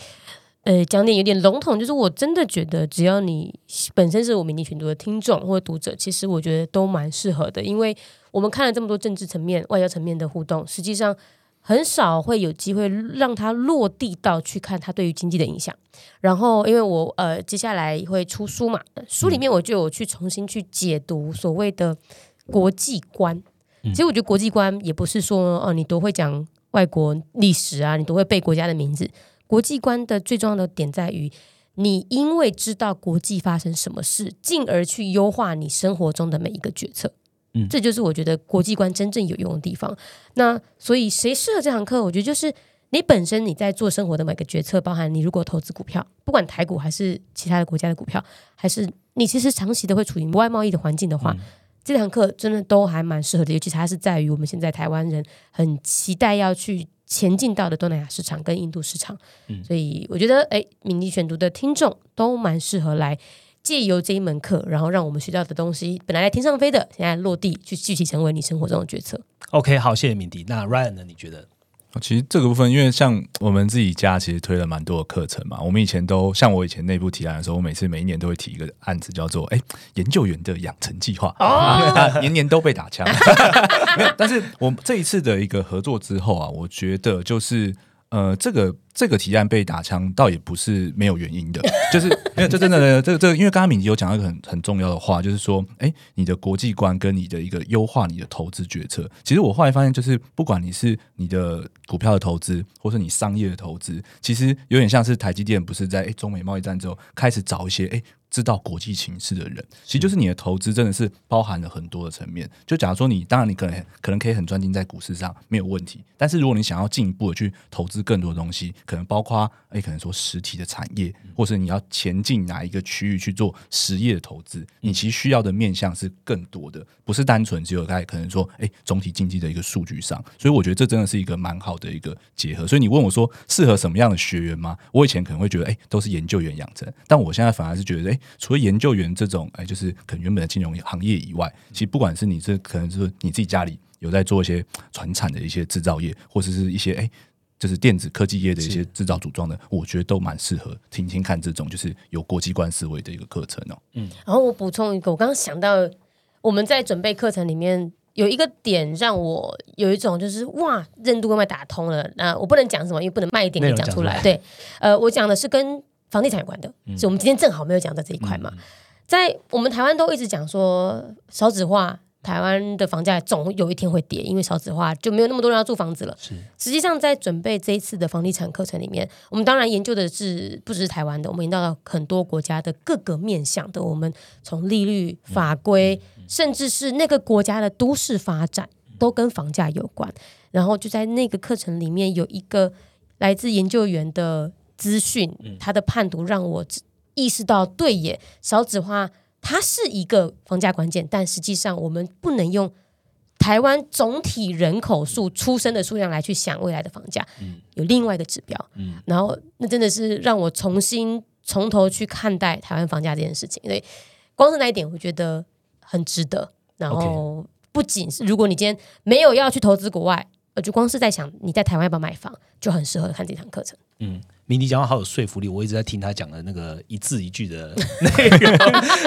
呃，讲点有点笼统，就是我真的觉得，只要你本身是我们你群读的听众或者读者，其实我觉得都蛮适合的，因为我们看了这么多政治层面、外交层面的互动，实际上很少会有机会让它落地到去看它对于经济的影响。然后，因为我呃接下来会出书嘛，书里面我就有去重新去解读所谓的国际观。其实我觉得国际观也不是说哦，你多会讲外国历史啊，你都会背国家的名字。国际观的最重要的点在于，你因为知道国际发生什么事，进而去优化你生活中的每一个决策。嗯，这就是我觉得国际观真正有用的地方。那所以谁适合这堂课？我觉得就是你本身你在做生活的每个决策，包含你如果投资股票，不管台股还是其他的国家的股票，还是你其实长期的会处于外贸易的环境的话。这堂课真的都还蛮适合的，尤其它是在于我们现在台湾人很期待要去前进到的东南亚市场跟印度市场，所以我觉得，哎，敏迪选读的听众都蛮适合来借由这一门课，然后让我们学到的东西本来在天上飞的，现在落地去具体成为你生活中的决策。OK，好，谢谢敏迪。那 Ryan 呢？你觉得？其实这个部分，因为像我们自己家其实推了蛮多的课程嘛。我们以前都像我以前内部提案的时候，我每次每一年都会提一个案子，叫做“哎研究员的养成计划”，年年都被打枪。<laughs> 没有，但是我这一次的一个合作之后啊，我觉得就是呃这个。这个提案被打枪，倒也不是没有原因的，<laughs> 就是没有这真的，这个这个，因为刚刚敏吉有讲到一个很很重要的话，就是说，哎，你的国际观跟你的一个优化你的投资决策，其实我后来发现，就是不管你是你的股票的投资，或是你商业的投资，其实有点像是台积电，不是在哎中美贸易战之后开始找一些哎知道国际形势的人，其实就是你的投资真的是包含了很多的层面。就假如说你，当然你可能可能可以很专精在股市上没有问题，但是如果你想要进一步的去投资更多东西。可能包括诶，可能说实体的产业，或是你要前进哪一个区域去做实业的投资，你其实需要的面向是更多的，不是单纯只有在可能说诶总体经济的一个数据上。所以我觉得这真的是一个蛮好的一个结合。所以你问我说适合什么样的学员吗？我以前可能会觉得诶都是研究员养成，但我现在反而是觉得诶除了研究员这种哎就是可能原本的金融行业以外，其实不管是你这可能是你自己家里有在做一些传产的一些制造业，或者是一些哎。就是电子科技业的一些制造组装的，我觉得都蛮适合听听看这种就是有国际观思维的一个课程哦。嗯，然后我补充一个，我刚刚想到我们在准备课程里面。有一个点让我有一种就是哇，任督二脉打通了。那我不能讲什么，因为不能卖一点内点讲出来。容讲出来对，呃，我讲的是跟房地产有关的，嗯所以我们今天正好没有讲到这一块嘛。在我们台湾都一直讲说少子化，台湾的房价总有一天会跌，因为少子化就没有那么多人要住房子了。是实际上，在准备这一次的房地产课程里面，我们当然研究的是不只是台湾的，我们研究到很多国家的各个面向的。我们从利率、法规，甚至是那个国家的都市发展，都跟房价有关。然后就在那个课程里面有一个来自研究员的资讯，他的判读让我意识到，对耶，少子化它是一个房价关键，但实际上我们不能用台湾总体人口数出生的数量来去想未来的房价，有另外一个指标，然后那真的是让我重新从头去看待台湾房价这件事情，所以光是那一点，我觉得很值得。然后不仅是如果你今天没有要去投资国外，呃，就光是在想你在台湾要不要买房，就很适合看这堂课程。嗯，明迪讲话好有说服力，我一直在听他讲的那个一字一句的 <laughs> 内容。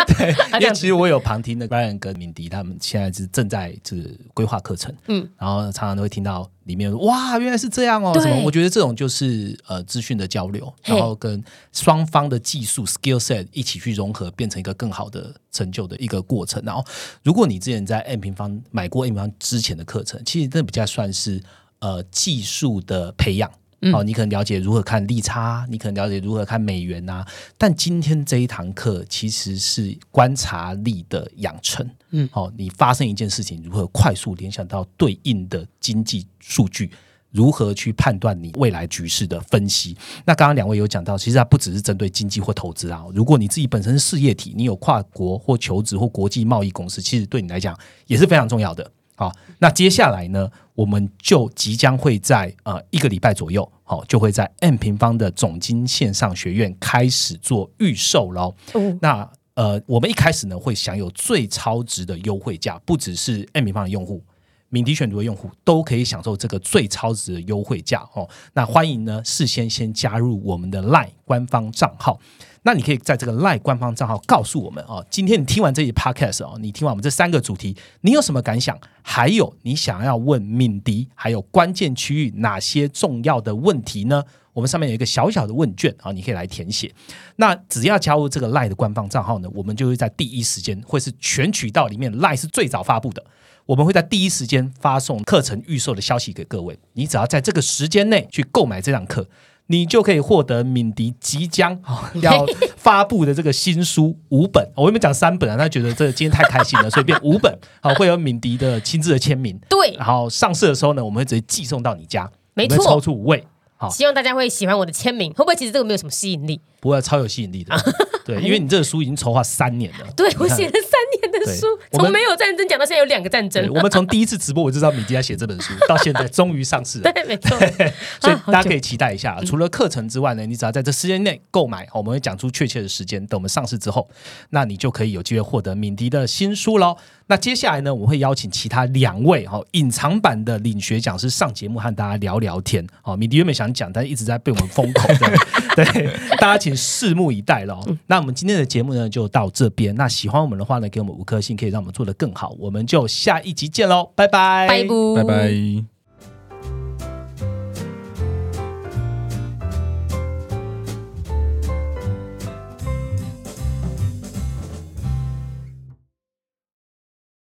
对，因为其实我有旁听的 Brian 跟敏迪他们现在是正在就是规划课程，嗯，然后常常都会听到里面哇，原来是这样哦，什么？我觉得这种就是呃资讯的交流，然后跟双方的技术 skill set 一起去融合，变成一个更好的成就的一个过程。然后，如果你之前在 M 平方买过 M 平方之前的课程，其实这比较算是呃技术的培养。嗯哦，你可能了解如何看利差，你可能了解如何看美元啊。但今天这一堂课其实是观察力的养成。嗯，哦，你发生一件事情，如何快速联想到对应的经济数据，如何去判断你未来局势的分析。那刚刚两位有讲到，其实它不只是针对经济或投资啊。如果你自己本身是事业体，你有跨国或求职或国际贸易公司，其实对你来讲也是非常重要的。好，那接下来呢，我们就即将会在呃一个礼拜左右，好、就会在 M 平方的总经线上学院开始做预售喽。哦，那呃，我们一开始呢会享有最超值的优惠价，不只是 M 平方的用户。敏迪选读的用户都可以享受这个最超值的优惠价哦。那欢迎呢事先先加入我们的 LINE 官方账号。那你可以在这个 LINE 官方账号告诉我们哦，今天你听完这一 Podcast 哦，你听完我们这三个主题，你有什么感想？还有你想要问敏迪，还有关键区域哪些重要的问题呢？我们上面有一个小小的问卷啊，你可以来填写。那只要加入这个 LINE 的官方账号呢，我们就会在第一时间，会是全渠道里面 LINE 是最早发布的。我们会在第一时间发送课程预售的消息给各位。你只要在这个时间内去购买这堂课，你就可以获得敏迪即将、哦、<laughs> 要发布的这个新书五本。我原本讲三本啊，他觉得这今天太开心了，<laughs> 所以变五本。好，会有敏迪的亲自的签名。对，然后上市的时候呢，我们会直接寄送到你家，没我们会抽，出五位。好，希望大家会喜欢我的签名。会不会其实这个没有什么吸引力？不会超有吸引力的。<laughs> 对，因为你这个书已经筹划三年了。<laughs> 对我写了三年的书，从没有战争讲到现在有两个战争，。我们从第一次直播我就知道米迪在写这本书，到现在终于上市了。<laughs> 对，没错。所以大家可以期待一下。除了课程之外呢，你只要在这时间内购买，我们会讲出确切的时间，等我们上市之后，那你就可以有机会获得敏迪的新书喽。那接下来呢，我会邀请其他两位哈隐藏版的领学讲师上节目和大家聊聊天。好，敏迪原本想讲，但一直在被我们封口的。对，大家请拭目以待喽。那我们今天的节目呢就到这边。那喜欢我们的话呢，给我们五颗星，可以让我们做得更好。我们就下一集见喽，拜拜，拜拜拜拜。